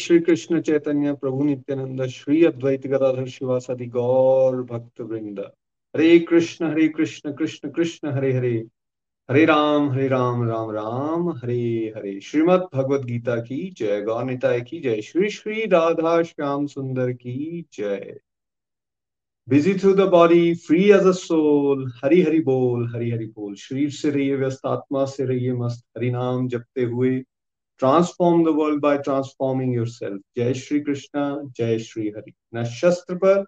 श्री कृष्ण चैतन्य प्रभु नित्यानंद श्री अद्वैत गदाधर शिवासादि गौर भक्त वृंद हरे कृष्ण हरे कृष्ण कृष्ण कृष्ण हरे हरे हरे राम हरे राम राम राम हरे हरे श्रीमद भगवद गीता की जय गौर निताय की जय श्री श्री राधा श्याम सुंदर की जय busy through the body free as a soul Hari Hari बोल हरि हरि बोल शरीर से रहिए व्यस्त आत्मा से रहिए मस्त हरि नाम जपते हुए transform the world by transforming yourself जय श्री कृष्णा जय श्री हरि न शस्त्र पर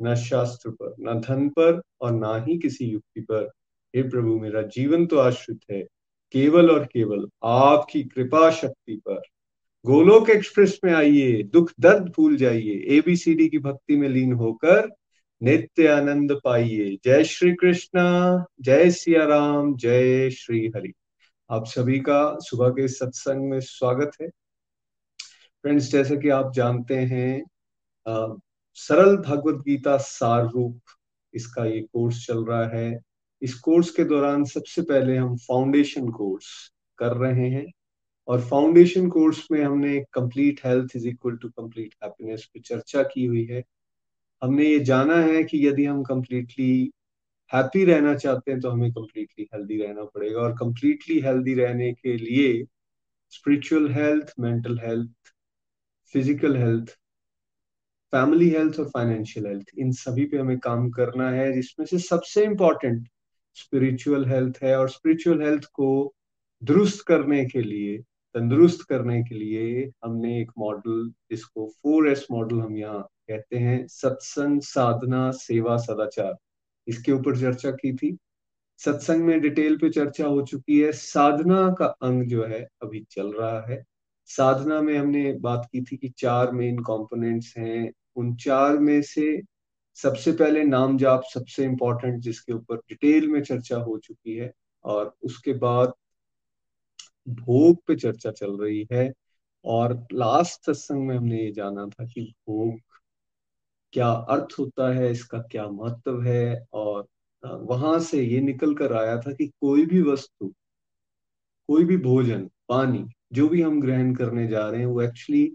न शास्त्र पर न धन पर और ना ही किसी युक्ति पर हे प्रभु मेरा जीवन तो आश्रित है केवल और केवल आपकी कृपा शक्ति पर गोलोक एक्सप्रेस में आइए दुख दर्द भूल जाइए एबीसीडी की भक्ति में लीन होकर नित्य आनंद पाइए जय श्री कृष्णा जय सिया राम जय श्री हरि आप सभी का सुबह के सत्संग में स्वागत है। फ्रेंड्स जैसे कि आप जानते हैं आ, सरल भगवत गीता सार रूप इसका ये कोर्स चल रहा है। इस कोर्स के दौरान सबसे पहले हम फाउंडेशन कोर्स कर रहे हैं और फाउंडेशन कोर्स में हमने complete health is equal to complete happiness पे चर्चा की हुई है। हमने ये जाना है कि यदि हम कंप्लीटली हैप्पी रहना चाहते हैं तो हमें कम्प्लीटली हेल्दी रहना पड़ेगा और कम्प्लीटली हेल्दी रहने के लिए spiritual health mental health physical health family health और फाइनेंशियल हेल्थ इन सभी पे हमें काम करना है, जिसमें से सबसे इंपॉर्टेंट स्पिरिचुअल हेल्थ है और स्पिरिचुअल हेल्थ को दुरुस्त करने के लिए, तंदुरुस्त करने के लिए हमने एक मॉडल जिसको फोर एस मॉडल हम यहाँ कहते हैं, सत्संग, साधना, सेवा, सदाचार। इसके ऊपर चर्चा की थी। सत्संग में डिटेल पे चर्चा हो चुकी है। साधना का अंग जो है, अभी चल रहा है। साधना में हमने बात की थी कि चार मेन कंपोनेंट्स हैं। उन चार में से सबसे पहले नाम जाप सबसे इंपॉर्टेंट जिसके ऊपर डिटेल में चर्चा हो चुकी है। और उसके बाद भोग पे चर्चा चल रही है। और लास्ट सत्संग में हमने ये जाना था कि भोग क्या अर्थ होता है, इसका क्या महत्व है? और वहाँ से ये निकल कर आया था कि कोई भी वस्तु, कोई भी भोजन, पानी, जो भी हम ग्रहण करने जा रहे हैं, वो एक्चुअली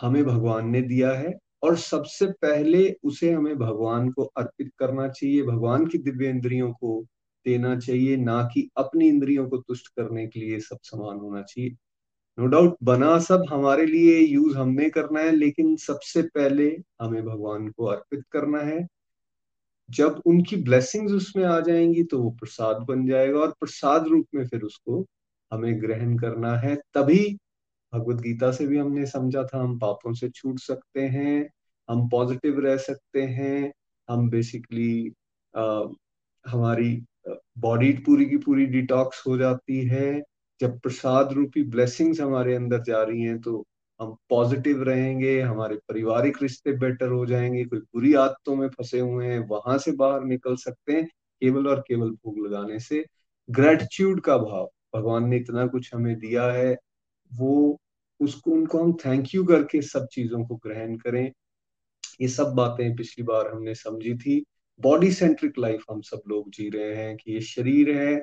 हमें भगवान ने दिया है और सबसे पहले उसे हमें भगवान को अर्पित करना चाहिए, भगवान की दिव्य इंद्रियों को देना चाहिए, ना कि अपनी इंद्रियों को तुष्ट करने के लिए सब समान होना चाहिए। नो डाउट बना सब हमारे लिए यूज़ हमने करना है, लेकिन सबसे पहले हमें भगवान को अर्पित करना है। जब उनकी ब्लेसिंग्स उसमें आ जाएँगी तो वो प्रसाद बन जाएगा और प्रसाद रूप में फिर उसको हमें ग्रहण करना है। तभी भगवत गीता से भी हमने समझा था, हम पापों से छूट सकते हैं, हम पॉजिटिव रह सकते हैं, हम बेसिकली हमारी बॉडी पूरी की पूरी डिटॉक्स हो जाती है। जब प्रसाद रूपी ब्लेसिंग्स हमारे अंदर जा रही हैं तो हम पॉजिटिव रहेंगे, हमारे पारिवारिक रिश्ते बेटर हो जाएँगे, कोई बुरी आदतों में फंसे हुए हैं, वहाँ से बाहर निकल सकते हैं, केवल और केवल भूख लगाने से। ग्रेटिट्यूड का भाव, भगवान ने इतना कुछ हमें दिया है, वो उसको, उनको हम थैंक यू करके सब चीज़ों को ग्रहण करें। ये सब बातें पिछली बार हमने समझी थी। बॉडी सेंट्रिक लाइफ हम सब लोग जी रहे हैं कि ये शरीर है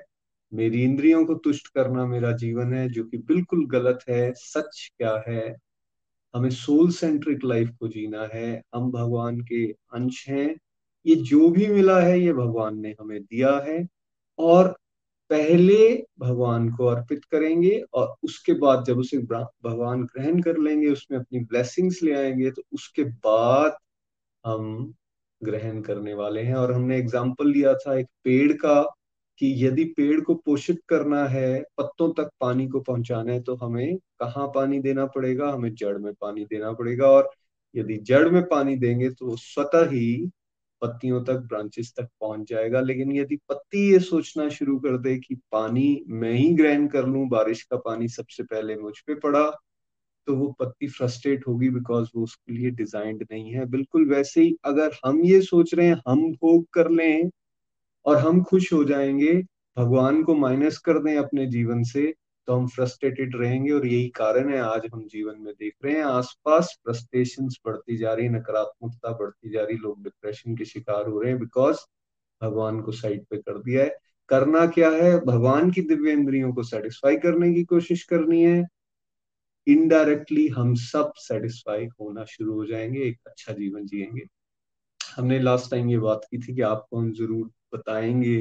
मेरी इंद्रियों को तुष्ट करना मेरा जीवन है, जो कि बिल्कुल गलत है, सच क्या है? हमें सोल सेंट्रिक लाइफ को जीना है। हम भगवान के अंश हैं। ये जो भी मिला है, ये भगवान ने हमें दिया है और पहले भगवान को अर्पित करेंगे और उसके बाद जब उसे भगवान ग्रहण कर लेंगे, उसमें अपनी ब्लेसिंग्स ले आएँगे तो उसके बाद हम ग्रहण करने वाले हैं। और हमने एग्ज़ाम्पल लिया था एक पेड़ का। कि यदि पेड़ को पोषित करना है, पत्तों तक पानी को पहुंचाना है तो हमें कहाँ पानी देना पड़ेगा? हमें जड़ में पानी देना पड़ेगा और यदि जड़ में पानी देंगे तो स्वतः ही पत्तियों तक ब्रांचेस तक पहुँच जाएगा। लेकिन यदि पत्ती ये सोचना शुरू कर दे कि पानी मैं ही ग्रहण कर लूँ, बारिश का पानी सबसे पहले मुझ पे पड़ा तो वो पत्ती फ्रस्ट्रेट होगी बिकॉज़ वो उसके लिए डिजाइंड नहीं है। बिल्कुल वैसे ही अगर हम ये सोच रहे हैं, हम भोग कर लें और हम खुश हो जाएँगे। भगवान को माइनस कर दें अपने जीवन से तो हम फ्रस्ट्रेटेड रहेंगे और यही कारण है आज हम जीवन में देख रहे हैं। आसपास फ्रस्ट्रेशन बढ़ती जा रही, नकारात्मकता बढ़ती जा रही, लोग डिप्रेशन के शिकार हो रहे हैं बिकॉज़ भगवान को साइड पे कर दिया है। करना क्या है? भगवान की दिव्य इंद्रियों को सेटिस्फाई करने की कोशिश करनी है। इनडायरेक्टली हम सब सेटिस्फाई होना शुरू हो जाएँगे, एक अच्छा जीवन जिएँगे। हमने लास्ट टाइम ये बात की थी कि आपको हम ज़रूर बताएँगे,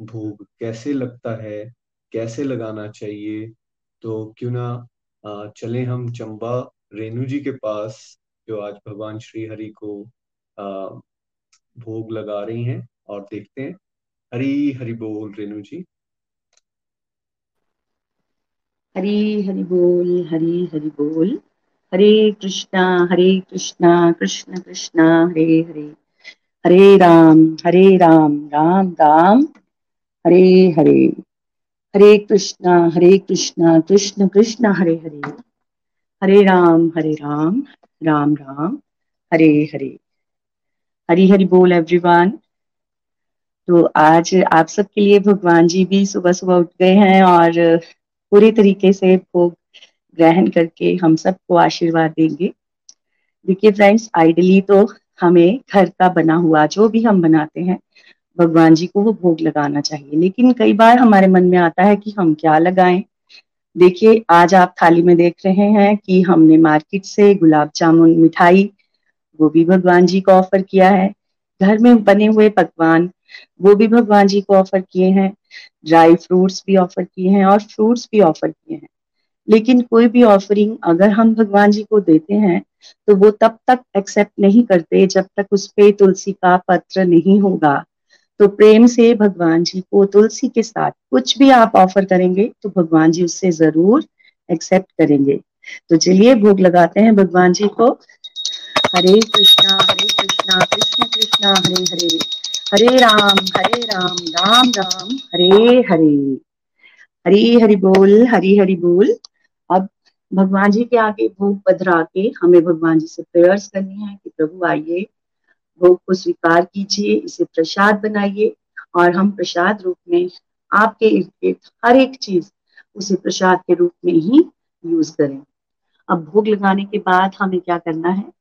भोग कैसे लगता है, कैसे लगाना चाहिए? तो क्यों ना चले हम चंबा रेणु जी के पास, जो आज भगवान श्री हरि को भोग लगा रही हैं, और देखते हैं। हरी, हरि बोल रेणु जी। हरी, हरि बोल, हरी, हरि बोल। हरे कृष्णा हरे कृष्णा, कृष्ण, कृष्णा, हरे हरे। हरे राम हरे राम राम राम। हरे हरे। हरे कृष्णा हरे कृष्णा, कृष्ण कृष्ण, हरे हरे। हरे राम हरे राम राम राम। हरे हरे। हरी, हरि बोल एवरीवन तो आज आप सबके लिए भगवान जी भी सुबह सुबह उठ गए हैं और पूरी तरीके से भोग ग्रहण करके हम सबको आशीर्वाद देंगे। देखिए फ्रेंड्स आइडली तो हमें घर का बना हुआ जो भी हम बनाते हैं, भगवान जी को वो भोग लगाना चाहिए। लेकिन कई बार हमारे मन में आता है कि हम क्या लगाएँ? देखिए, आज आप थाली में देख रहे हैं कि हमने मार्केट से गुलाब जामुन, मिठाई, वो भी भगवान जी को ऑफ़र किया है। घर में बने हुए पकवान, वो भी भगवान जी को ऑफ़र किए हैं। ड्राई फ्रूट्स भी ऑफ़र किए हैं और फ्रूट्स भी ऑफ़र किए हैं। लेकिन कोई भी ऑफरिंग अगर हम भगवान जी को देते हैं तो वो तब तक एक्सेप्ट नहीं करते जब तक उस पे तुलसी का पत्र नहीं होगा। तो प्रेम से भगवान जी को तुलसी के साथ कुछ भी आप ऑफ़र करेंगे तो भगवान जी उससे ज़रूर एक्सेप्ट करेंगे। तो चलिए भोग लगाते हैं भगवान जी को। हरे कृष्णा हरे कृष्णा, कृष्ण कृष्णा, हरे हरे। हरे राम हरे राम राम राम, हरे हरे। हरी हरि बोल, हरी हरि बोल। भगवान जी के आगे भोग पधरा के हमें भगवान जी से प्रेयर्स करनी है कि प्रभु आइए, भोग को स्वीकार कीजिए, इसे प्रसाद बनाइए और हम प्रसाद रूप में आपके इर्द गिर्द हर एक चीज़ उसे प्रसाद के रूप में ही यूज़ करें। अब भोग लगाने के बाद हमें क्या करना है?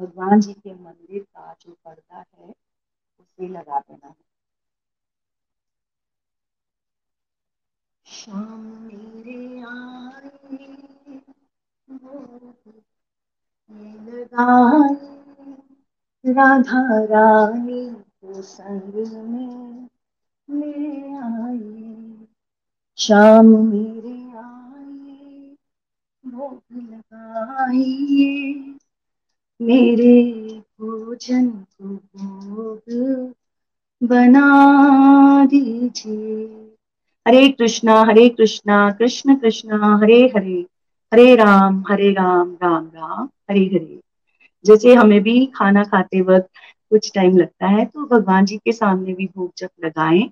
भगवान जी के मंदिर का जो पर्दा है, उसे लगा देना है। शाम मेरे आए राधा रानी को संग में मेरे आए। शाम मेरे आए, भोग लगाइए, मेरे भोजन को भोग बना दीजिए। हरे कृष्णा हरे कृष्णा, कृष्ण कृष्णा, हरे हरे हरे राम हरे राम राम राम, हरे हरे। जैसे हमें भी खाना खाते वक्त कुछ टाइम लगता है तो भगवान जी के सामने भी भोग जब लगाएँ।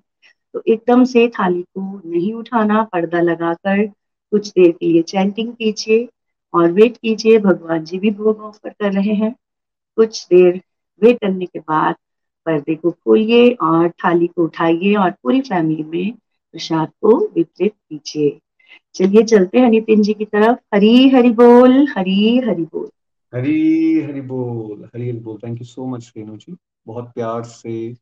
तो एकदम से थाली को नहीं उठाना, पर्दा लगाकर कुछ देर के लिए चैंटिंग कीजिए और वेट कीजिए। भगवान जी भी भोग ऑफ़र कर रहे हैं। कुछ देर वेट करने के बाद पर्दे को खोलिए और थाली को उठाइए और पूरी फैमिली में प्रसाद को वितरित कीजिए। चलिए चलते हैं नितिन जी की तरफ़। हरी हरि बोल हरी हरि बोल। हरी हरि बोल हरी हरि बोल। Thank you so much Renu ji. बहुत प्यार से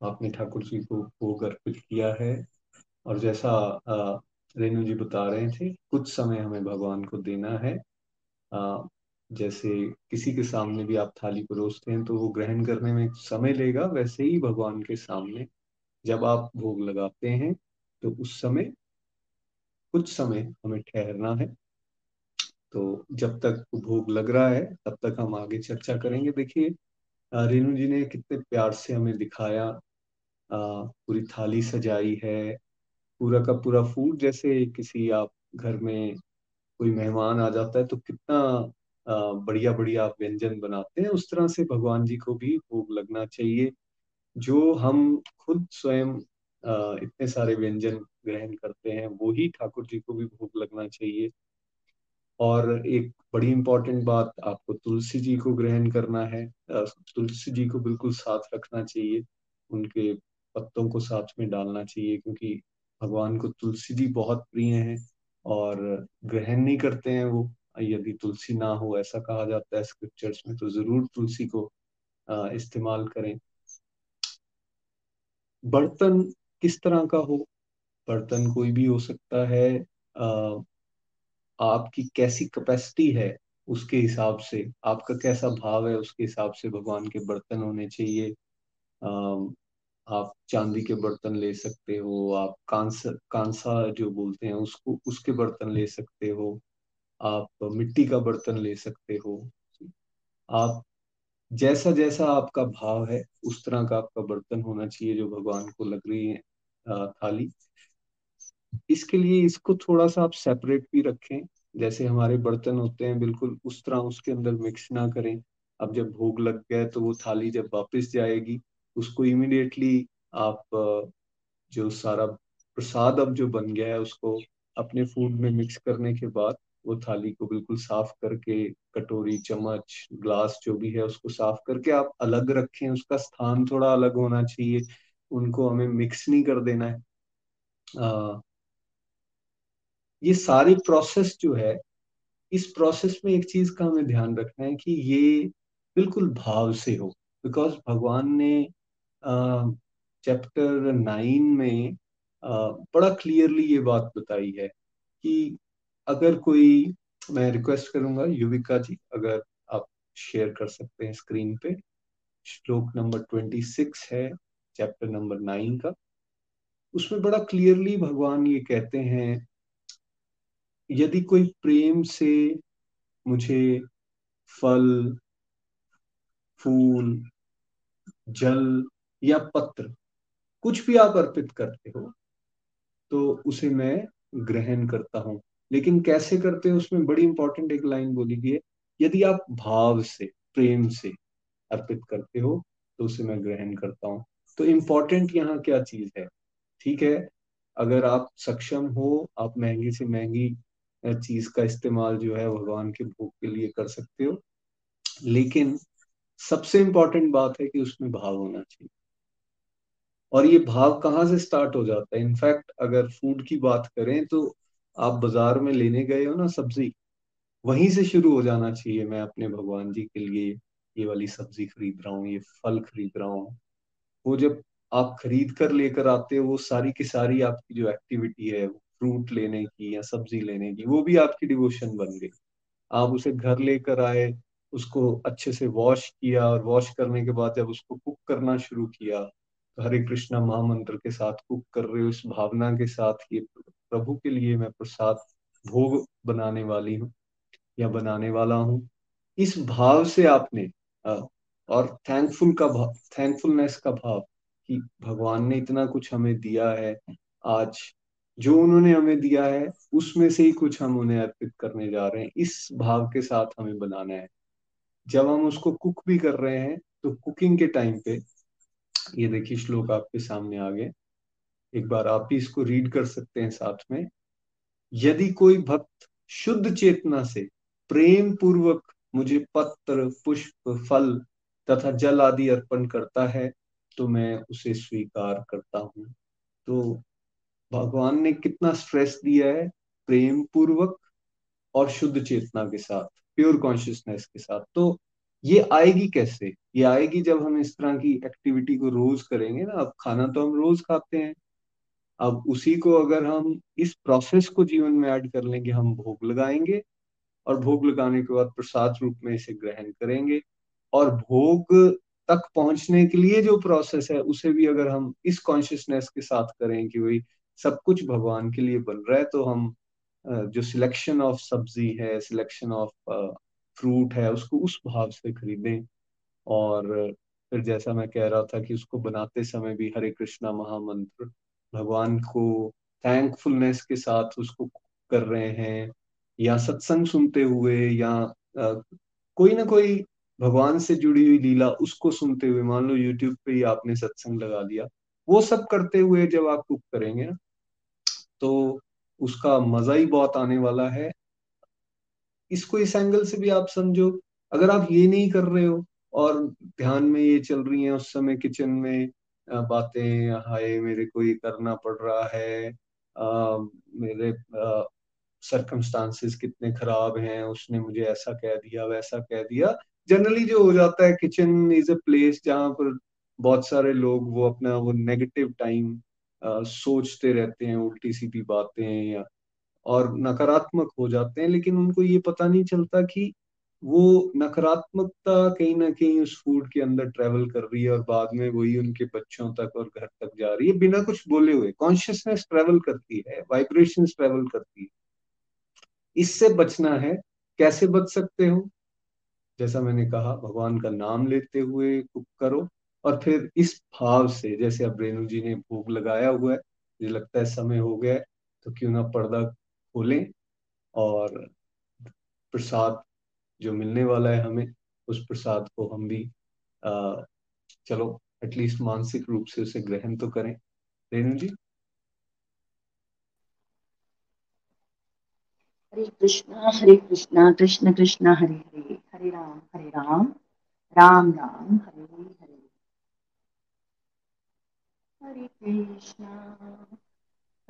आपने ठाकुर जी को भोग अर्पित किया है। और जैसा रेणु जी बता रहे थे कुछ समय हमें भगवान को देना है। आ, जैसे किसी के सामने भी आप थाली परोसते हैं तो वो ग्रहण करने में समय लेगा वैसे ही भगवान के सामने जब आप भोग लगाते हैं। तो उस समय कुछ समय हमें ठहरना है। तो जब तक भोग लग रहा है, तब तक हम आगे चर्चा करेंगे। देखिए रेणु जी ने कितने प्यार से हमें दिखाया। पूरी थाली सजाई है, पूरा का पूरा फ़ूड जैसे किसी आप घर में कोई मेहमान आ जाता है तो कितना बढ़िया बढ़िया आप व्यंजन बनाते हैं। उस तरह से भगवान जी को भी भोग लगना चाहिए। जो हम खुद स्वयं इतने सारे व्यंजन ग्रहण करते हैं, वो ही ठाकुर जी को भी भोग लगना चाहिए। और एक बड़ी इंपॉर्टेंट बात, आपको तुलसी जी को ग्रहण करना है। तुलसी जी को बिल्कुल साथ रखना चाहिए, उनके पत्तों को साथ में डालना चाहिए, क्योंकि भगवान को तुलसी जी बहुत प्रिय है और ग्रहण नहीं करते हैं वो। यदि तुलसी ना हो, ऐसा कहा जाता है स्क्रिप्चर्स में तो ज़रूर तुलसी को इस्तेमाल करें। बर्तन किस तरह का हो? बर्तन कोई भी हो सकता है आपकी कैसी कैपेसिटी है उसके हिसाब से, आपका कैसा भाव है उसके हिसाब से भगवान के बर्तन होने चाहिए। आप चांदी के बर्तन ले सकते हो, आप कांसा कांसा जो बोलते हैं उसको, उसके बर्तन ले सकते हो, आप मिट्टी का बर्तन ले सकते हो। आप जैसा जैसा आपका भाव है, उस तरह का आपका बर्तन होना चाहिए जो भगवान को लग रही है। थाली। इसके लिए इसको थोड़ा सा आप सेपरेट भी रखें। जैसे हमारे बर्तन होते हैं, बिल्कुल उस तरह उसके अंदर मिक्स ना करें। अब जब भोग लग गए तो वो थाली जब वापस जाएगी, उसको इमिडिएटली आप, जो सारा प्रसाद अब जो बन गया है, उसको अपने फ़ूड में मिक्स करने के बाद वो थाली को बिल्कुल साफ़ करके, कटोरी, चम्मच ग्लास जो भी है, उसको साफ़ करके आप अलग रखें। उसका स्थान थोड़ा अलग होना चाहिए। उनको हमें मिक्स नहीं कर देना है। आ, ये सारी प्रोसेस जो है इस प्रोसेस में एक चीज़ का हमें ध्यान रखना है कि ये बिल्कुल भाव से हो। बिकॉज़ भगवान ने चैप्टर नाइन में आ, बड़ा क्लियरली ये बात बताई है कि अगर कोई मैं रिक्वेस्ट करूँगा युविका जी अगर आप शेयर कर सकते हैं स्क्रीन पे। श्लोक नंबर ट्वेंटी सिक्स है। चैप्टर नंबर नाइन का, उसमें बड़ा क्लियरली भगवान ये कहते हैं, यदि कोई प्रेम से मुझे फल, फूल, जल या पत्र कुछ भी आप अर्पित करते हो तो उसे मैं ग्रहण करता हूँ। लेकिन कैसे करते हो, उसमें बड़ी इंपॉर्टेंट एक लाइन बोली गई है, यदि आप भाव से, प्रेम से अर्पित करते हो तो उसे मैं ग्रहण करता हूँ। तो इम्पोर्टेंट यहाँ क्या चीज़ है? ठीक है? अगर आप सक्षम हो, आप महँगी से महँगी चीज़ का इस्तेमाल जो है, भगवान के भोग के लिए कर सकते हो। लेकिन सबसे इंपॉर्टेंट बात है कि उसमें भाव होना चाहिए। और ये भाव कहाँ से स्टार्ट हो जाता है? इनफैक्ट अगर फ़ूड की बात करें तो आप बाज़ार में लेने गए हो ना सब्ज़ी, वहीं से शुरू हो जाना चाहिए, मैं अपने भगवान जी के लिए ये वाली सब्ज़ी खरीद रहा हूँ, ये फल खरीद रहा हूँ। वो जब आप खरीद कर लेकर आते हो, वो सारी की सारी आपकी जो एक्टिविटी है फ्रूट लेने की या सब्ज़ी लेने की, वो भी आपकी डिवोशन बन गई। आप उसे घर लेकर आए, उसको अच्छे से वॉश किया और वॉश करने के बाद जब उसको कुक करना शुरू किया तो हरे कृष्णा महामंत्र के साथ कुक कर रहे हो, इस भावना के साथ ये प्रभु के लिए मैं प्रसाद भोग बनाने वाली हूँ या बनाने वाला हूँ। इस भाव से आपने और थैंकफुल का भाव थैंकफुलनेस का भाव कि भगवान ने इतना कुछ हमें दिया है आज। जो उन्होंने हमें दिया है, उसमें से ही कुछ हम उन्हें अर्पित करने जा रहे हैं। इस भाव के साथ हमें बनाना है। जब हम उसको कुक भी कर रहे हैं तो कुकिंग के टाइम पे, ये देखिए श्लोक आपके सामने आ गए। एक बार आप भी इसको रीड कर सकते हैं साथ में। यदि कोई भक्त शुद्ध चेतना से प्रेम पूर्वक मुझे पत्र, पुष्प, फल तथा जल आदि अर्पण करता है तो मैं उसे स्वीकार करता हूँ। तो भगवान ने कितना स्ट्रेस दिया है प्रेम पूर्वक और शुद्ध चेतना के साथ प्योर कॉन्शियसनेस के साथ। तो ये आएगी कैसे? ये आएगी जब हम इस तरह की एक्टिविटी को रोज करेंगे ना, अब खाना तो हम रोज खाते हैं। अब उसी को अगर हम इस प्रोसेस को जीवन में ऐड कर लेंगे, हम भोग लगाएँगे और भोग लगाने के बाद प्रसाद रूप में इसे ग्रहण करेंगे। और भोग तक पहुँचने के लिए जो प्रोसेस है उसे भी अगर हम इस कॉन्शियसनेस के साथ करें कि भाई सब कुछ भगवान के लिए बन रहा है तो हम जो सिलेक्शन ऑफ़ सब्ज़ी है सिलेक्शन ऑफ़ फ्रूट है उसको उस भाव से खरीदें। और फिर जैसा मैं कह रहा था कि उसको बनाते समय भी हरे कृष्णा महामंत्र भगवान को थैंकफुलनेस के साथ उसको कर रहे हैं या सत्संग सुनते हुए या आ, कोई ना कोई भगवान से जुड़ी हुई लीला उसको सुनते हुए मान लो यूट्यूब पे ही आपने सत्संग लगा लिया वो सब करते हुए जब आप कुक करेंगे ना तो उसका मज़ा ही बहुत आने वाला है। इसको इस एंगल से भी आप समझो अगर आप ये नहीं कर रहे हो और ध्यान में ये चल रही है उस समय किचन में बातें हाय मेरे को ये करना पड़ रहा है आ, मेरे सरकमस्टांसेस कितने खराब हैं उसने मुझे ऐसा कह दिया वैसा कह दिया जनरली जो हो जाता है किचन इज़ अ प्लेस जहाँ पर बहुत सारे लोग वो अपना वो नेगेटिव टाइम सोचते रहते हैं उल्टी सीधी बातें या, और नकारात्मक हो जाते हैं, लेकिन उनको ये पता नहीं चलता कि वो नकारात्मकता कहीं ना कहीं उस फ़ूड के अंदर ट्रेवल कर रही है और बाद में वही उनके बच्चों तक और घर तक जा रही है, बिना कुछ बोले हुए। कॉन्शियसनेस ट्रेवल करती है वाइब्रेशन ट्रेवल करती है। इससे बचना है, कैसे बच सकते हो? जैसा मैंने कहा भगवान का नाम लेते हुए कुक करो और फिर इस भाव से जैसे अब रेणु जी ने भोग लगाया हुआ है मुझे लगता है समय हो गया है तो क्यों ना पर्दा खोलें और प्रसाद जो मिलने वाला है हमें उस प्रसाद को हम भी आ, चलो एटलीस्ट मानसिक रूप से उसे ग्रहण तो करें। रेणु जी? हरे कृष्णा हरे कृष्णा कृष्ण कृष्णा हरे हरे। हरे राम हरे राम राम राम हरे हरे। हरे कृष्णा।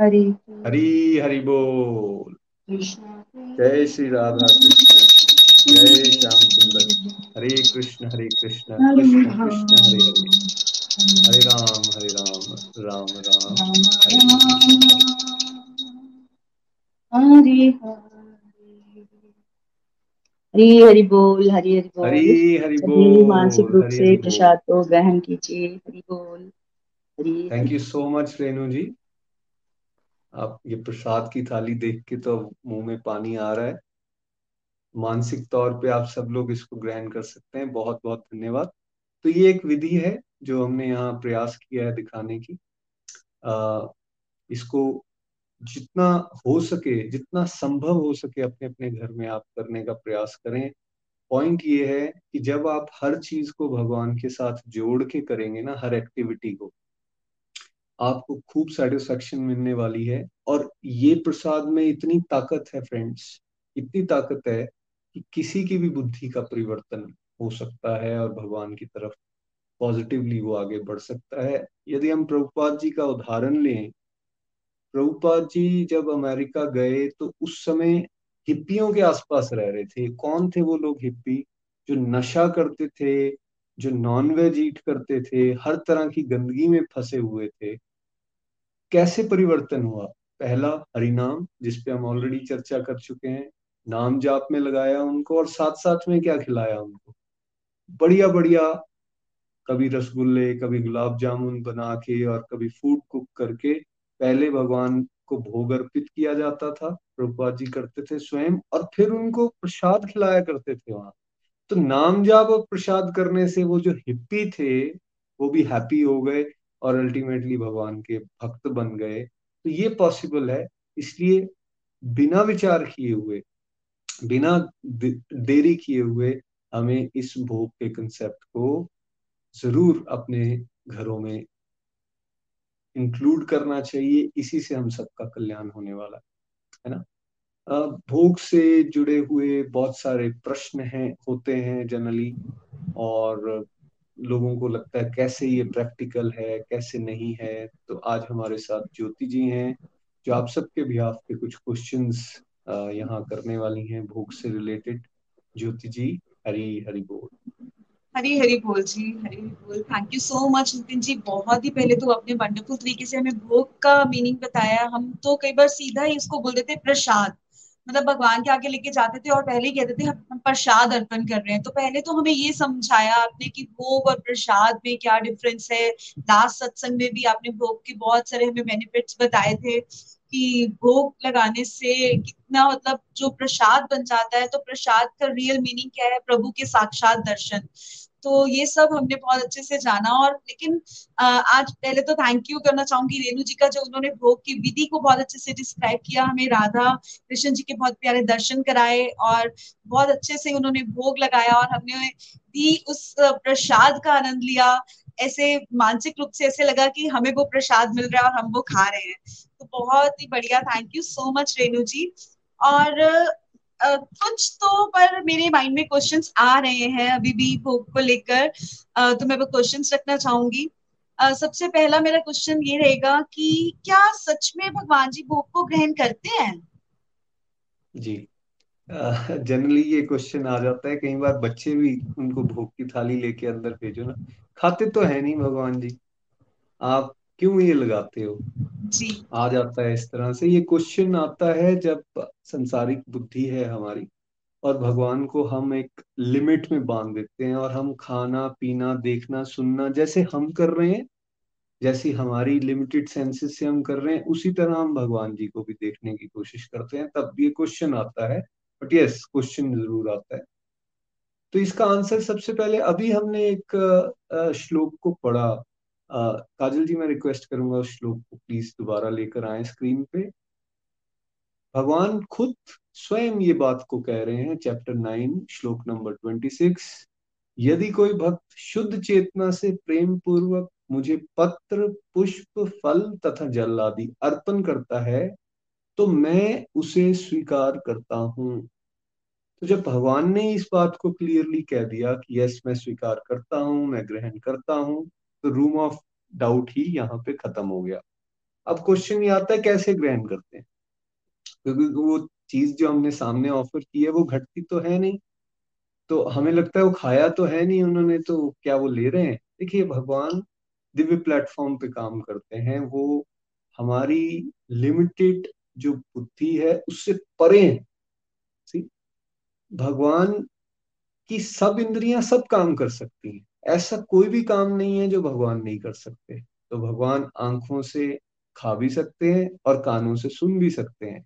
हरे हरी हरि बोल। कृष्णा जय श्री राधा कृष्ण। जय श्याम सुंदर। हरे कृष्ण हरे कृष्ण कृष्ण कृष्ण हरे हरे। हरे राम हरे राम राम राम। हरे हरे। हरी हरि बोल हरी हरि बोल। हरी हरि सभी मानसिक रूप से प्रसाद को ग्रहण कीजिए हरि बोल Hari thank you so much Renu ji. आप ये प्रसाद की थाली देख के तो मुँह में पानी आ रहा है। मानसिक तौर पे आप सब लोग इसको ग्रहण कर सकते हैं। बहुत बहुत धन्यवाद। तो ये एक विधि है जो हमने यहाँ प्रयास किया है दिखाने की। आ, इसको जितना हो सके, जितना संभव हो सके अपने अपने घर में आप करने का प्रयास करें। पॉइंट ये है कि जब आप हर चीज़ को भगवान के साथ जोड़ के करेंगे ना, हर एक्टिविटी को, आपको खूब सेटिस्फेक्शन मिलने वाली है। और ये प्रसाद में इतनी ताकत है फ्रेंड्स इतनी ताकत है कि किसी की भी बुद्धि का परिवर्तन हो सकता है और भगवान की तरफ़ पॉजिटिवली वो आगे बढ़ सकता है। यदि हम प्रभुपाद जी का उदाहरण लें प्रभुपाद जी जब अमेरिका गए तो उस समय हिप्पियों के आसपास रह रहे थे। कौन थे वो लोग हिप्पी? जो नशा करते थे, जो नॉन वेज ईट करते थे, हर तरह की गंदगी में फंसे हुए थे। कैसे परिवर्तन हुआ? पहला हरिनाम जिसपे हम ऑलरेडी चर्चा कर चुके हैं, नाम जाप में लगाया उनको और साथ साथ में क्या खिलाया उनको? बढ़िया बढ़िया कभी रसगुल्ले, कभी गुलाब जामुन बना के और कभी फ़ूड कुक करके पहले भगवान को भोग अर्पित किया जाता था, प्रभुपाद जी करते थे स्वयं और फिर उनको प्रसाद खिलाया करते थे वहाँ। तो नाम जाप और प्रसाद करने से वो जो हिप्पी थे, वो भी हैप्पी हो गए और अल्टीमेटली भगवान के भक्त बन गए। तो ये पॉसिबल है, इसलिए बिना विचार किए हुए, बिना देरी किए हुए हमें इस भोग के कंसेप्ट को ज़रूर अपने घरों में इंक्लूड करना चाहिए, इसी से हम सबका कल्याण होने वाला है ना? भोग से जुड़े हुए बहुत सारे प्रश्न हैं, होते हैं जनरली और लोगों को लगता है कैसे ये प्रैक्टिकल है, कैसे नहीं है? तो आज हमारे साथ ज्योति जी हैं, जो आप सबके भी पे कुछ क्वेश्चंस यहाँ करने वाली हैं, भोग से रिलेटेड ज्योति जी, हरी हरी बोल। हरी हरी बोल जी, हरी हरी बोल। Thank you so much Nitin ji. बहुत ही पहले तो आपने वंडरफुल तरीके से हमें भोग का मीनिंग बताया। हम तो कई बार सीधा ही इसको बोल देते प्रसाद। मतलब भगवान के आगे लेके जाते थे और पहले ही कहते थे, हम प्रसाद अर्पण कर रहे हैं। तो पहले तो हमें ये समझाया आपने कि भोग और प्रसाद में क्या डिफरेंस है। लास्ट सत्संग में भी आपने भोग के बहुत सारे हमें बेनिफिट्स बताए थे। कि भोग लगाने से कितना मतलब जो प्रसाद बन जाता है तो प्रसाद का रियल मीनिंग क्या है? प्रभु के साक्षात दर्शन। तो ये सब हमने बहुत अच्छे से जाना और लेकिन आज पहले तो थैंक यू करना चाहूँगी। रेणु जी का जो उन्होंने भोग की विधि को बहुत अच्छे से डिस्क्राइब किया, हमें राधा कृष्ण जी के बहुत प्यारे दर्शन कराए और बहुत अच्छे से उन्होंने भोग लगाया और हमने भी उस प्रसाद का आनंद लिया। ऐसे मानसिक रूप से ऐसे लगा कि हमें वो प्रसाद मिल रहा है और हम वो खा रहे हैं। तो बहुत ही बढ़िया। Thank you so much Renu ji. और Uh, कुछ तो पर मेरे माइंड में क्वेश्चंस आ रहे हैं अभी भी भोग को लेकर। uh, तो मैं वो क्वेश्चंस रखना चाहूँगी। uh, सबसे पहला मेरा क्वेश्चन ये रहेगा कि क्या सच में भगवान जी भोग को ग्रहण करते हैं? जी। जनरली ये क्वेश्चन आ जाता है। कई बार बच्चे भी उनको भोग की थाली लेके अंदर भेजो ना। खाते तो है नहीं भगवान जी। आप क्यों ये लगाते हो? जी। आ जाता है इस तरह से। ये क्वेश्चन आता है जब संसारिक बुद्धि है हमारी और भगवान को हम एक लिमिट में बाँध देते हैं और हम खाना पीना देखना सुनना जैसे हम कर रहे हैं जैसी हमारी लिमिटेड सेंसेस से हम कर रहे हैं उसी तरह हम भगवान जी को भी देखने की कोशिश करते हैं। तब ये क्वेश्चन आता है। बट यस क्वेश्चन ज़रूर आता है। तो इसका आंसर सबसे पहले अभी हमने एक श्लोक को पढ़ा। काजल जी मैं रिक्वेस्ट करूँगा उस श्लोक को प्लीज़ दोबारा लेकर आए स्क्रीन पे। भगवान खुद स्वयं ये बात को कह रहे हैं चैप्टर नाइन श्लोक नंबर ट्वेंटी सिक्स यदि कोई भक्त शुद्ध चेतना से प्रेम पूर्वक मुझे पत्र, पुष्प, फल तथा जल आदि अर्पण करता है तो मैं उसे स्वीकार करता हूँ। तो जब भगवान ने इस बात को क्लियरली कह दिया कि यस मैं स्वीकार करता हूँ, मैं ग्रहण करता हूँ तो रूम ऑफ़ डाउट ही यहाँ पे खत्म हो गया। अब क्वेश्चन ये आता है, कैसे ग्रहण करते हैं? क्योंकि वो चीज़ जो हमने सामने ऑफ़र की है, वो घटती तो है नहीं। तो हमें लगता है वो खाया तो है नहीं उन्होंने तो क्या वो ले रहे हैं? देखिए, भगवान दिव्य प्लेटफॉर्म पे काम करते हैं। वो हमारी लिमिटेड जो बुद्धि है, उससे परे हैं। भगवान की सब इंद्रियाँ सब काम कर सकती हैं। ऐसा कोई भी काम नहीं है जो भगवान नहीं कर सकते। तो भगवान आँखों से खा भी सकते हैं और कानों से सुन भी सकते हैं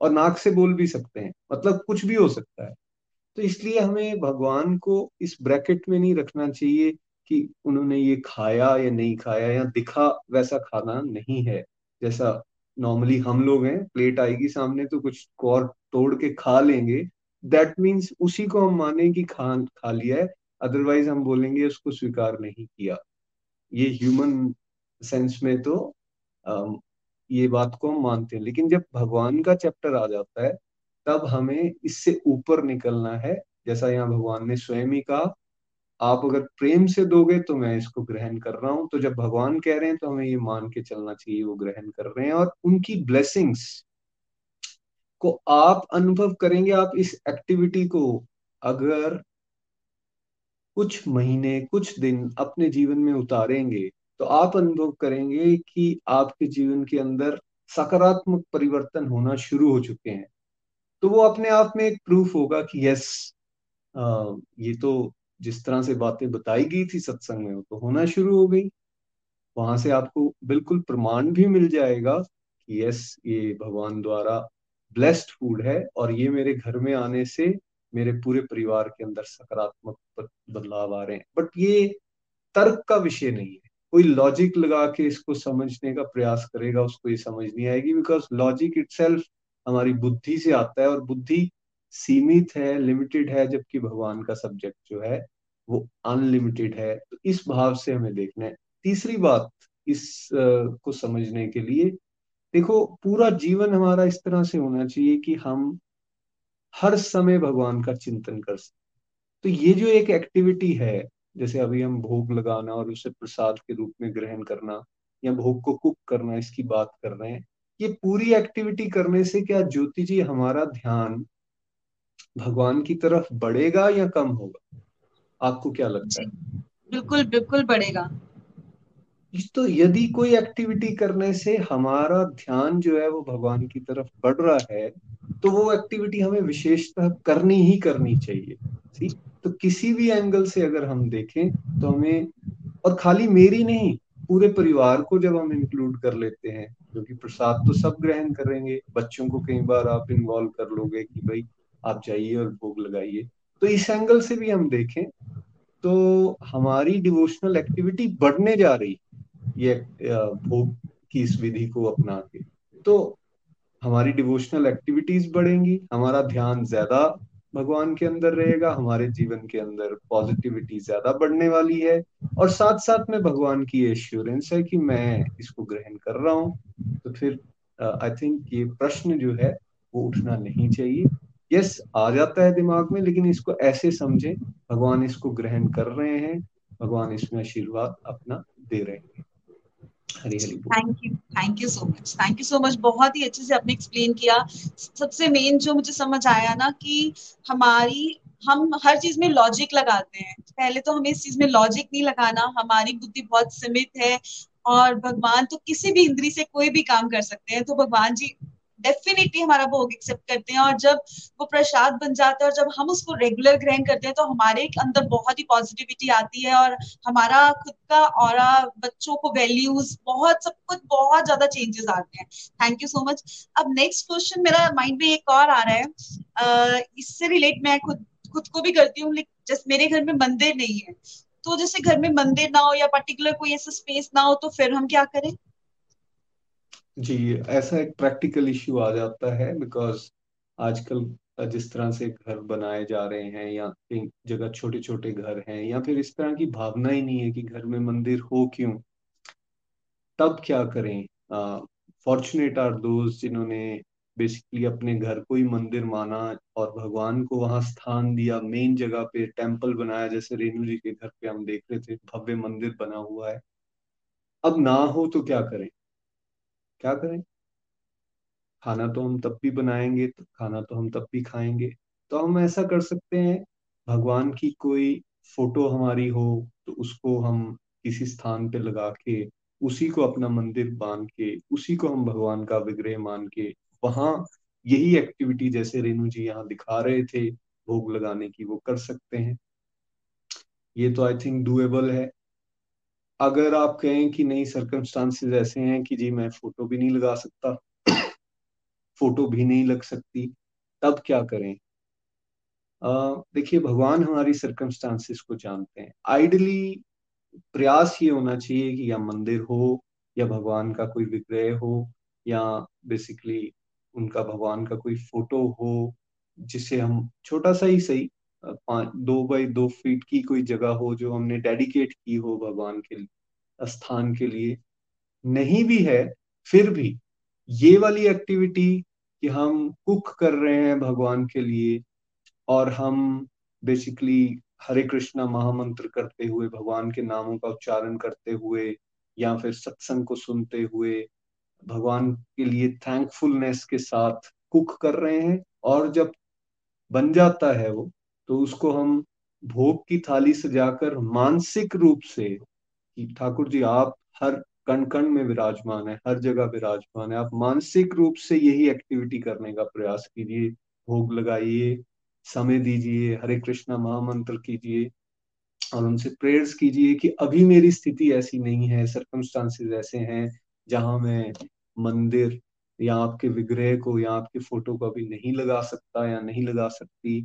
और नाक से बोल भी सकते हैं। मतलब कुछ भी हो सकता है। तो इसलिए हमें भगवान को इस ब्रैकेट में नहीं रखना चाहिए कि उन्होंने ये खाया या नहीं खाया या दिखा वैसा खाना नहीं है। जैसा नॉर्मली हम लोग हैं प्लेट आएगी सामने तो कुछ और तोड़ के खा लेंगे। दैट मीन्स उसी को हम माने कि खा खा लिया है। अदरवाइज़ हम बोलेंगे उसको स्वीकार नहीं किया। ये ह्यूमन सेंस में तो ये बात को हम मानते हैं। लेकिन जब भगवान का चैप्टर आ जाता है, तब हमें इससे ऊपर निकलना है। जैसा यहाँ भगवान ने स्वयं ही कहा, आप अगर प्रेम से दोगे तो मैं इसको ग्रहण कर रहा हूँ। तो जब भगवान कह रहे हैं तो हमें ये मान के चलना चाहिए, वो ग्रहण कर रहे हैं। और उनकी ब्लेसिंग्स को आप अनुभव करेंगे, आप इस एक्टिविटी को। अगर कुछ महीने कुछ दिन अपने जीवन में उतारेंगे तो आप अनुभव करेंगे कि आपके जीवन के अंदर सकारात्मक परिवर्तन होना शुरू हो चुके हैं। तो वो अपने आप में एक प्रूफ होगा कि यस आ, ये तो जिस तरह से बातें बताई गई थी सत्संग में वो तो होना शुरू हो गई। वहाँ से आपको बिल्कुल प्रमाण भी मिल जाएगा कि यस ये भगवान द्वारा ब्लेस्ड फ़ूड है और ये मेरे घर में आने से मेरे पूरे परिवार के अंदर सकारात्मक बदलाव आ रहे हैं। बट ये तर्क का विषय नहीं है। कोई लॉजिक लगा के इसको समझने का प्रयास करेगा उसको ये समझ नहीं आएगी बिकॉज़ लॉजिक इट हमारी बुद्धि से आता है और बुद्धि सीमित है लिमिटेड है जबकि भगवान का सब्जेक्ट जो है वो अनलिमिटेड है। तो इस भाव से हमें देखना है। तीसरी बात इस uh, को समझने के लिए देखो पूरा जीवन हमारा इस तरह से होना चाहिए कि हम हर समय भगवान का चिंतन कर सकते तो ये जो एक एक्टिविटी है जैसे अभी हम भोग लगाना और उसे प्रसाद के रूप में ग्रहण करना या भोग को कुक करना इसकी बात कर रहे हैं ये पूरी एक्टिविटी करने से क्या ज्योति जी हमारा ध्यान भगवान की तरफ़ बढ़ेगा या कम होगा? आपको क्या लगता है? बिल्कुल बिल्कुल बढ़ेगा। तो यदि कोई एक्टिविटी करने से हमारा ध्यान जो है वो भगवान की तरफ़ बढ़ रहा है तो वो एक्टिविटी हमें विशेषतः करनी ही करनी चाहिए। ठीक तो किसी भी एंगल से अगर हम देखें तो हमें, और खाली मेरी नहीं, पूरे परिवार को जब हम इंक्लूड कर लेते हैं, क्योंकि प्रसाद तो सब ग्रहण करेंगे बच्चों को कई बार आप इन्वॉल्व कर लोगे कि भाई, आप जाइए और भोग लगाइए। तो इस एंगल से भी हम देखें तो हमारी डिवोशनल एक्टिविटी बढ़ने जा रही ये भोग की इस विधि को अपना के। तो हमारी डिवोशनल एक्टिविटीज़ बढ़ेंगी, हमारा ध्यान ज़्यादा भगवान के अंदर रहेगा, हमारे जीवन के अंदर पॉजिटिविटी ज़्यादा बढ़ने वाली है और साथ साथ में भगवान की एश्योरेंस है कि मैं इसको ग्रहण कर रहा हूँ। तो फिर आई थिंक ये प्रश्न जो है, वो उठना नहीं चाहिए। यस आ जाता है दिमाग में, लेकिन इसको ऐसे समझें, भगवान इसको ग्रहण कर रहे हैं, भगवान इसमें आशीर्वाद अपना दे रहे हैं। Thank you thank you so much thank you so much बहुत ही अच्छे से आपने एक्सप्लेन किया। सबसे मेन जो मुझे समझ आया ना कि हमारी, हम हर चीज़ में लॉजिक लगाते हैं। पहले तो हमें इस चीज़ में लॉजिक नहीं लगाना। हमारी बुद्धि बहुत सीमित है और भगवान तो किसी भी इंद्री से कोई भी काम कर सकते हैं। तो भगवान जी डेफिनेटली हमारा भोग एक्सेप्ट करते हैं और जब वो प्रसाद बन जाता है और जब हम उसको रेगुलर ग्रहण करते हैं तो हमारे अंदर बहुत ही पॉजिटिविटी आती है और हमारा खुद का और बच्चों को वैल्यूज़ बहुत सब कुछ बहुत ज़्यादा चेंजेस आते हैं। थैंक यू सो मच अब नेक्स्ट क्वेश्चन मेरा माइंड में एक और आ रहा है। uh, इससे रिलेट मैं खुद खुद को भी करती हूँ जैसे मेरे घर में मंदिर नहीं है। तो जैसे घर में मंदिर ना हो या पर्टिकुलर कोई ऐसा स्पेस ना हो तो फिर हम क्या करें? जी, ऐसा एक प्रैक्टिकल इश्यू आ जाता है बिकॉज़ आजकल जिस तरह से घर बनाए जा रहे हैं या कई जगह छोटे छोटे घर हैं या फिर इस तरह की भावना ही नहीं है कि घर में मंदिर हो क्यों, तब क्या करें? फॉर्चुनेट आर दोस्त जिन्होंने बेसिकली अपने घर को ही मंदिर माना और भगवान को वहाँ स्थान दिया मेन जगह पे टेंपल बनाया, जैसे रेणु जी के घर पे हम देख रहे थे, भव्य मंदिर बना हुआ है। अब ना हो तो क्या करें? क्या करें? खाना तो हम तब भी बनाएँगे तो खाना तो हम तब भी खाएँगे। तो हम ऐसा कर सकते हैं, भगवान की कोई फ़ोटो हमारी हो तो उसको हम किसी स्थान पे लगा के, उसी को अपना मंदिर मान के, उसी को हम भगवान का विग्रह मान के, वहाँ यही एक्टिविटी जैसे रेणु जी यहाँ दिखा रहे थे, भोग लगाने की वो कर सकते हैं। ये तो आई थिंक डुएबल है। अगर आप कहें कि नहीं सर्कमस्टांसेस ऐसे हैं कि जी मैं फ़ोटो भी नहीं लगा सकता फ़ोटो भी नहीं लग सकती, तब क्या करें? देखिए, भगवान हमारी सर्कमस्टांसेस को जानते हैं। आइडली प्रयास ये होना चाहिए कि या मंदिर हो, या भगवान का कोई विग्रह हो, या बेसिकली उनका भगवान का कोई फ़ोटो हो, जिसे हम छोटा सा ही सही पाँच, दो बाई दो फीट की कोई जगह हो जो हमने डेडिकेट की हो भगवान के स्थान के लिए। नहीं भी है, फिर भी ये वाली एक्टिविटी कि हम कुक कर रहे हैं भगवान के लिए और हम बेसिकली हरे कृष्णा महामंत्र करते हुए, भगवान के नामों का उच्चारण करते हुए या फिर सत्संग को सुनते हुए भगवान के लिए थैंकफुलनेस के साथ कुक कर रहे हैं और जब बन जाता है वो तो उसको हम भोग की थाली सजाकर मानसिक रूप से ठाकुर जी, आप हर कण कण में विराजमान है, हर जगह विराजमान है, आप मानसिक रूप से यही एक्टिविटी करने का प्रयास कीजिए, भोग लगाइए, समय दीजिए, हरे कृष्णा महामंत्र कीजिए और उनसे प्रेयर्स कीजिए कि अभी मेरी स्थिति ऐसी नहीं है सर्कमस्टांसेस ऐसे हैं जहाँ मैं मंदिर या आपके विग्रह को या आपके फ़ोटो को अभी नहीं लगा सकता या नहीं लगा सकती।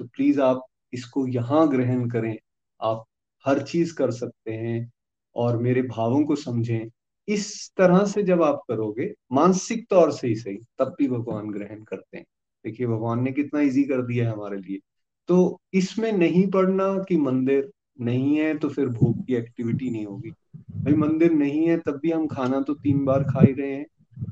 तो प्लीज़ आप इसको यहाँ ग्रहण करें। आप हर चीज़ कर सकते हैं और मेरे भावों को समझें। इस तरह से जब आप करोगे, मानसिक तौर से ही सही, तब भी भगवान ग्रहण करते हैं। देखिए, भगवान ने कितना इजी कर दिया है हमारे लिए। तो इसमें नहीं पढ़ना कि मंदिर नहीं है तो फिर भोग की एक्टिविटी नहीं होगी। भाई, मंदिर नहीं है तब भी हम खाना तो तीन बार खा ही रहे हैं।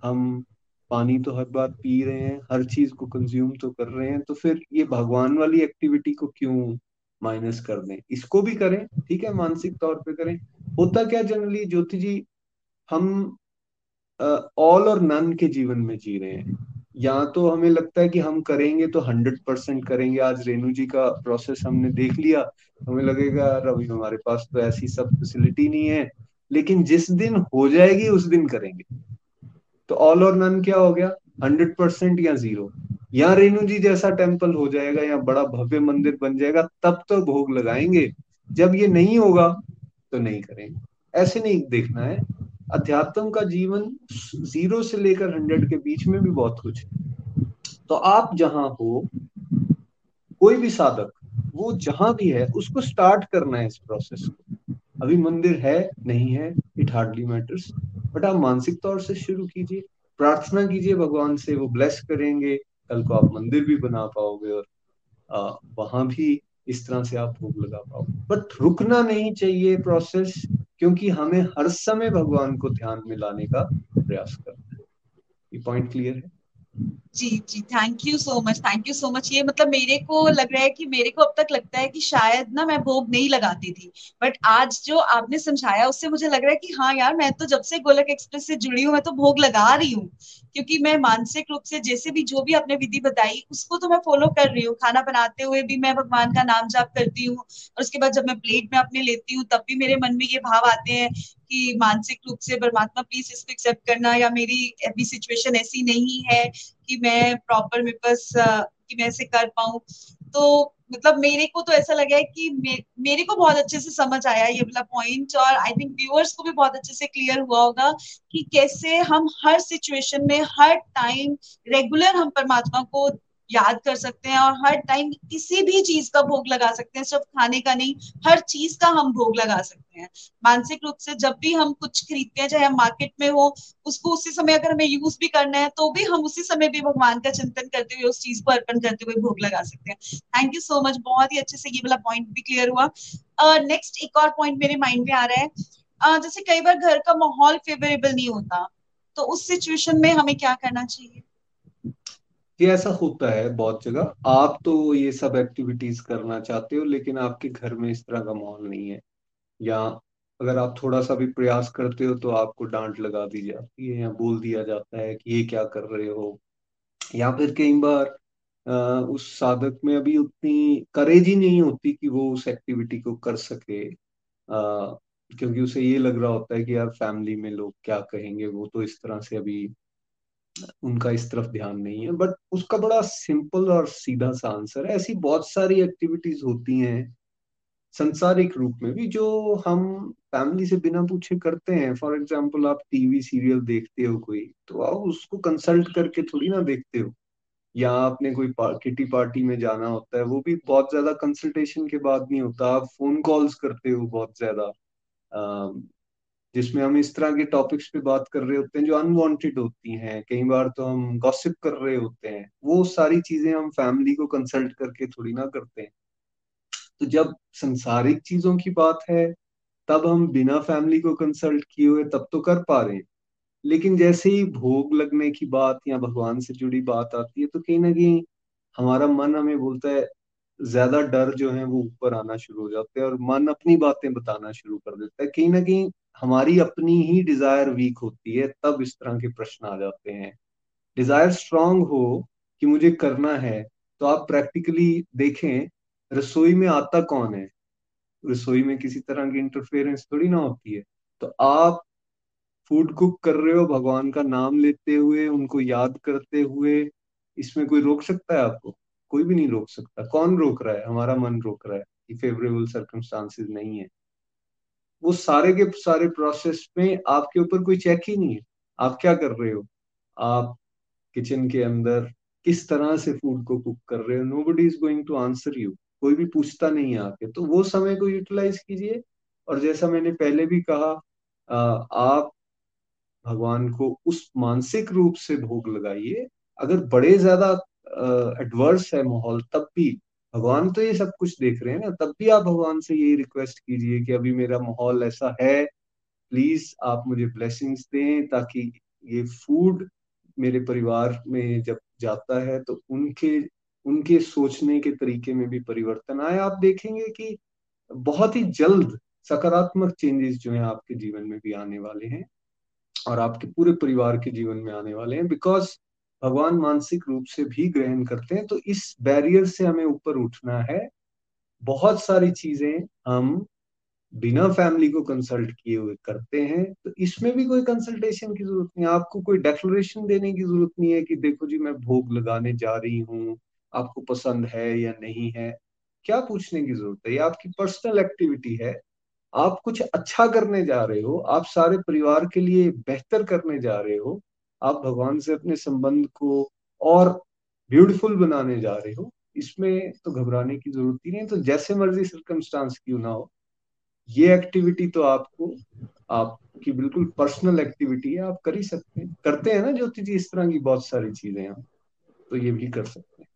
हम पानी तो हर बार पी रहे हैं, हर चीज़ को कंज्यूम तो कर रहे हैं तो फिर ये भगवान वाली एक्टिविटी को क्यों माइनस कर दें? इसको भी करें, ठीक है, मानसिक तौर पे करें। होता क्या जनरली ज्योति जी, हम ऑल और नन के जीवन में जी रहे हैं। या तो हमें लगता है कि हम करेंगे तो हंड्रेड परसेंट करेंगे। आज रेणु जी का प्रोसेस हमने देख लिया, हमें लगेगा रवि हमारे पास तो ऐसी सब फैसिलिटी नहीं है। लेकिन जिस दिन हो जाएगी, उस दिन करेंगे। तो ऑल और नन क्या हो गया? हंड्रेड परसेंट या ज़ीरो या रेणु जी जैसा टेंपल हो जाएगा या बड़ा भव्य मंदिर बन जाएगा, तब तो भोग लगाएँगे। जब ये नहीं होगा तो नहीं करेंगे। ऐसे नहीं देखना है। अध्यात्म का जीवन ज़ीरो से लेकर हंड्रेड के बीच में भी बहुत कुछ है। तो आप जहाँ हो, कोई भी साधक, वो जहाँ भी है, उसको स्टार्ट करना है इस प्रोसेस को। अभी मंदिर है, नहीं है इट हार्डली मैटर्स बट आप मानसिक तौर से शुरू कीजिए, प्रार्थना कीजिए भगवान से, वो ब्लेस करेंगे, कल को आप मंदिर भी बना पाओगे और वहाँ भी इस तरह से आप भोग लगा पाओगे। बट रुकना नहीं चाहिए प्रोसेस क्योंकि हमें हर समय भगवान को ध्यान में लाने का प्रयास करना है। ये पॉइंट क्लियर है? जी जी thank you so much thank you so much ये मतलब मेरे को लग रहा है कि मेरे को अब तक लगता है कि शायद ना मैं भोग नहीं लगाती थी। बट आज जो आपने समझाया, उससे मुझे लग रहा है कि हाँ यार, मैं तो जब से गोलक एक्सप्रेस से जुड़ी हूँ, मैं तो भोग लगा रही हूँ। क्योंकि मैं मानसिक रूप से जैसे भी जो भी आपने विधि बताई, उसको तो मैं फॉलो कर रही हूँ। खाना बनाते हुए भी मैं भगवान का नाम जाप करती हूँ और उसके बाद जब मैं प्लेट में अपने लेती हूँ, तब भी मेरे मन में ये भाव आते हैं कि मानसिक रूप से परमात्मा प्लीज़ इसको एक्सेप्ट करना या मेरी अभी सिचुएशन ऐसी नहीं है। कि मैं प्रॉपर मेरे पास कि मैं ऐसे कर पाऊँ। तो मतलब मेरे को तो ऐसा लगा है कि मे, मेरे को बहुत अच्छे से समझ आया ये वाला पॉइंट और आई थिंक व्यूअर्स को भी बहुत अच्छे से क्लियर हुआ होगा कि कैसे हम हर सिचुएशन में हर टाइम रेगुलर हम परमात्मा को याद कर सकते हैं और हर टाइम किसी भी चीज़ का भोग लगा सकते हैं। सिर्फ़ खाने का नहीं हर चीज़ का हम भोग लगा सकते हैं। मानसिक रूप से जब भी हम कुछ खरीदते हैं चाहे हम मार्केट में हो उसको उसी समय अगर हमें यूज़ भी करना है तो भी हम उसी समय भी भगवान का चिंतन करते हुए उस चीज़ को अर्पण करते हुए भोग लगा सकते हैं। थैंक यू सो मच बहुत ही अच्छे से ये वाला पॉइंट भी क्लियर हुआ। नेक्स्ट uh, एक और पॉइंट मेरे माइंड में आ रहा है। uh, जैसे कई बार घर का माहौल फेवरेबल नहीं होता तो उस सिचुएशन में हमें क्या करना चाहिए? ये ऐसा होता है बहुत जगह। आप तो ये सब एक्टिविटीज़ करना चाहते हो लेकिन आपके घर में इस तरह का माहौल नहीं है। या अगर आप थोड़ा सा भी प्रयास करते हो तो आपको डांट लगा दी जाती है या बोल दिया जाता है कि ये क्या कर रहे हो। या फिर कई बार उस साधक में अभी उतनी करेज ही नहीं होती कि वो उस एक्टिविटी को कर सके। आ, क्योंकि उसे ये लग रहा होता है कि यार फैमिली में लोग क्या कहेंगे वो तो इस तरह से अभी उनका इस तरफ़ ध्यान नहीं है। बट उसका बड़ा सिंपल और सीधा सा आंसर है। ऐसी बहुत सारी एक्टिविटीज़ होती हैं संसारिक रूप में भी जो हम फैमिली से बिना पूछे करते हैं। फॉर एग्ज़ाम्पल आप टीवी सीरियल देखते हो कोई तो आप उसको कंसल्ट करके थोड़ी ना देखते हो। या आपने कोई किटी पार्टी में जाना होता है, वो भी बहुत ज़्यादा कंसल्टेशन के बाद नहीं होता। आप फ़ोन कॉल्स करते हो बहुत ज़्यादा। जिसमें हम इस तरह के टॉपिक्स पे बात कर रहे होते हैं, जो अनवांटेड होती हैं, कई बार तो हम गॉसिप कर रहे होते हैं, वो सारी चीज़ें हम फैमिली को कंसल्ट करके थोड़ी ना करते हैं। तो जब संसारिक चीज़ों की बात है, तब हम बिना फैमिली को कंसल्ट किए हुए तब तो कर पा रहे हैं। लेकिन जैसे ही भोग लगने की बात या भगवान से जुड़ी बात आती है तो कहीं ना कहीं हमारा मन हमें बोलता है, ज़्यादा डर जो है वो ऊपर आना शुरू हो जाता है और मन अपनी बातें बताना शुरू कर देता है। कहीं ना कहीं हमारी अपनी ही डिज़ायर वीक होती है, तब इस तरह के प्रश्न आ जाते हैं। डिज़ायर स्ट्रांग हो कि मुझे करना है तो आप प्रैक्टिकली देखें, रसोई में आता कौन है? रसोई में किसी तरह की इंटरफेरेंस थोड़ी ना होती है। तो आप फ़ूड कुक कर रहे हो, भगवान का नाम लेते हुए, उनको याद करते हुए, इसमें कोई रोक सकता है आपको? कोई भी नहीं रोक सकता। कौन रोक रहा है? हमारा मन रोक रहा है कि फेवरेबल सर्कमस्टांसिस नहीं है। वो सारे के सारे प्रोसेस में आपके ऊपर कोई चेक ही नहीं है। आप क्या कर रहे हो? आप किचन के अंदर किस तरह से फ़ूड को कुक कर रहे हो? Nobody is going to answer you कोई भी पूछता नहीं है आके। तो वो समय को यूटिलाइज कीजिए। और जैसा मैंने पहले भी कहा आप भगवान को उस मानसिक रूप से भोग लगाइए। अगर बड़े ज़्यादा एडवर्स है माहौल, तब भी भगवान तो ये सब कुछ देख रहे हैं ना, तब भी आप भगवान से यही रिक्वेस्ट कीजिए कि अभी मेरा माहौल ऐसा है प्लीज़ आप मुझे ब्लेसिंग्स दें ताकि ये फ़ूड मेरे परिवार में जब जाता है तो उनके उनके सोचने के तरीके में भी परिवर्तन आए। आप देखेंगे कि बहुत ही जल्द सकारात्मक चेंजेस जो है आपके जीवन में भी आने वाले हैं और आपके पूरे परिवार के जीवन में आने वाले हैं बिकॉज़ भगवान मानसिक रूप से भी ग्रहण करते हैं तो इस बैरियर से हमें ऊपर उठना है। बहुत सारी चीज़ें हम बिना फैमिली को कंसल्ट किए हुए करते हैं तो इसमें भी कोई कंसल्टेशन की ज़रूरत नहीं। आपको कोई डेक्लोरेशन देने की ज़रूरत नहीं है कि देखो जी, मैं भोग लगाने जा रही हूँ, आपको पसंद है या नहीं है। क्या पूछने की ज़रूरत है? ये आपकी पर्सनल एक्टिविटी है। आप कुछ अच्छा करने जा रहे हो, आप सारे परिवार के लिए बेहतर करने जा रहे हो आप भगवान से अपने संबंध को और ब्यूटीफुल बनाने जा रहे हो, इसमें तो घबराने की ज़रूरत ही नहीं। तो जैसे मर्ज़ी सर्कमस्टांस क्यों ना हो, ये एक्टिविटी तो आपको, आपकी बिल्कुल पर्सनल एक्टिविटी है, आप कर ही सकते हैं। करते हैं ना ज्योति जी, इस तरह की बहुत सारी चीज़ें हैं तो ये भी कर सकते हैं।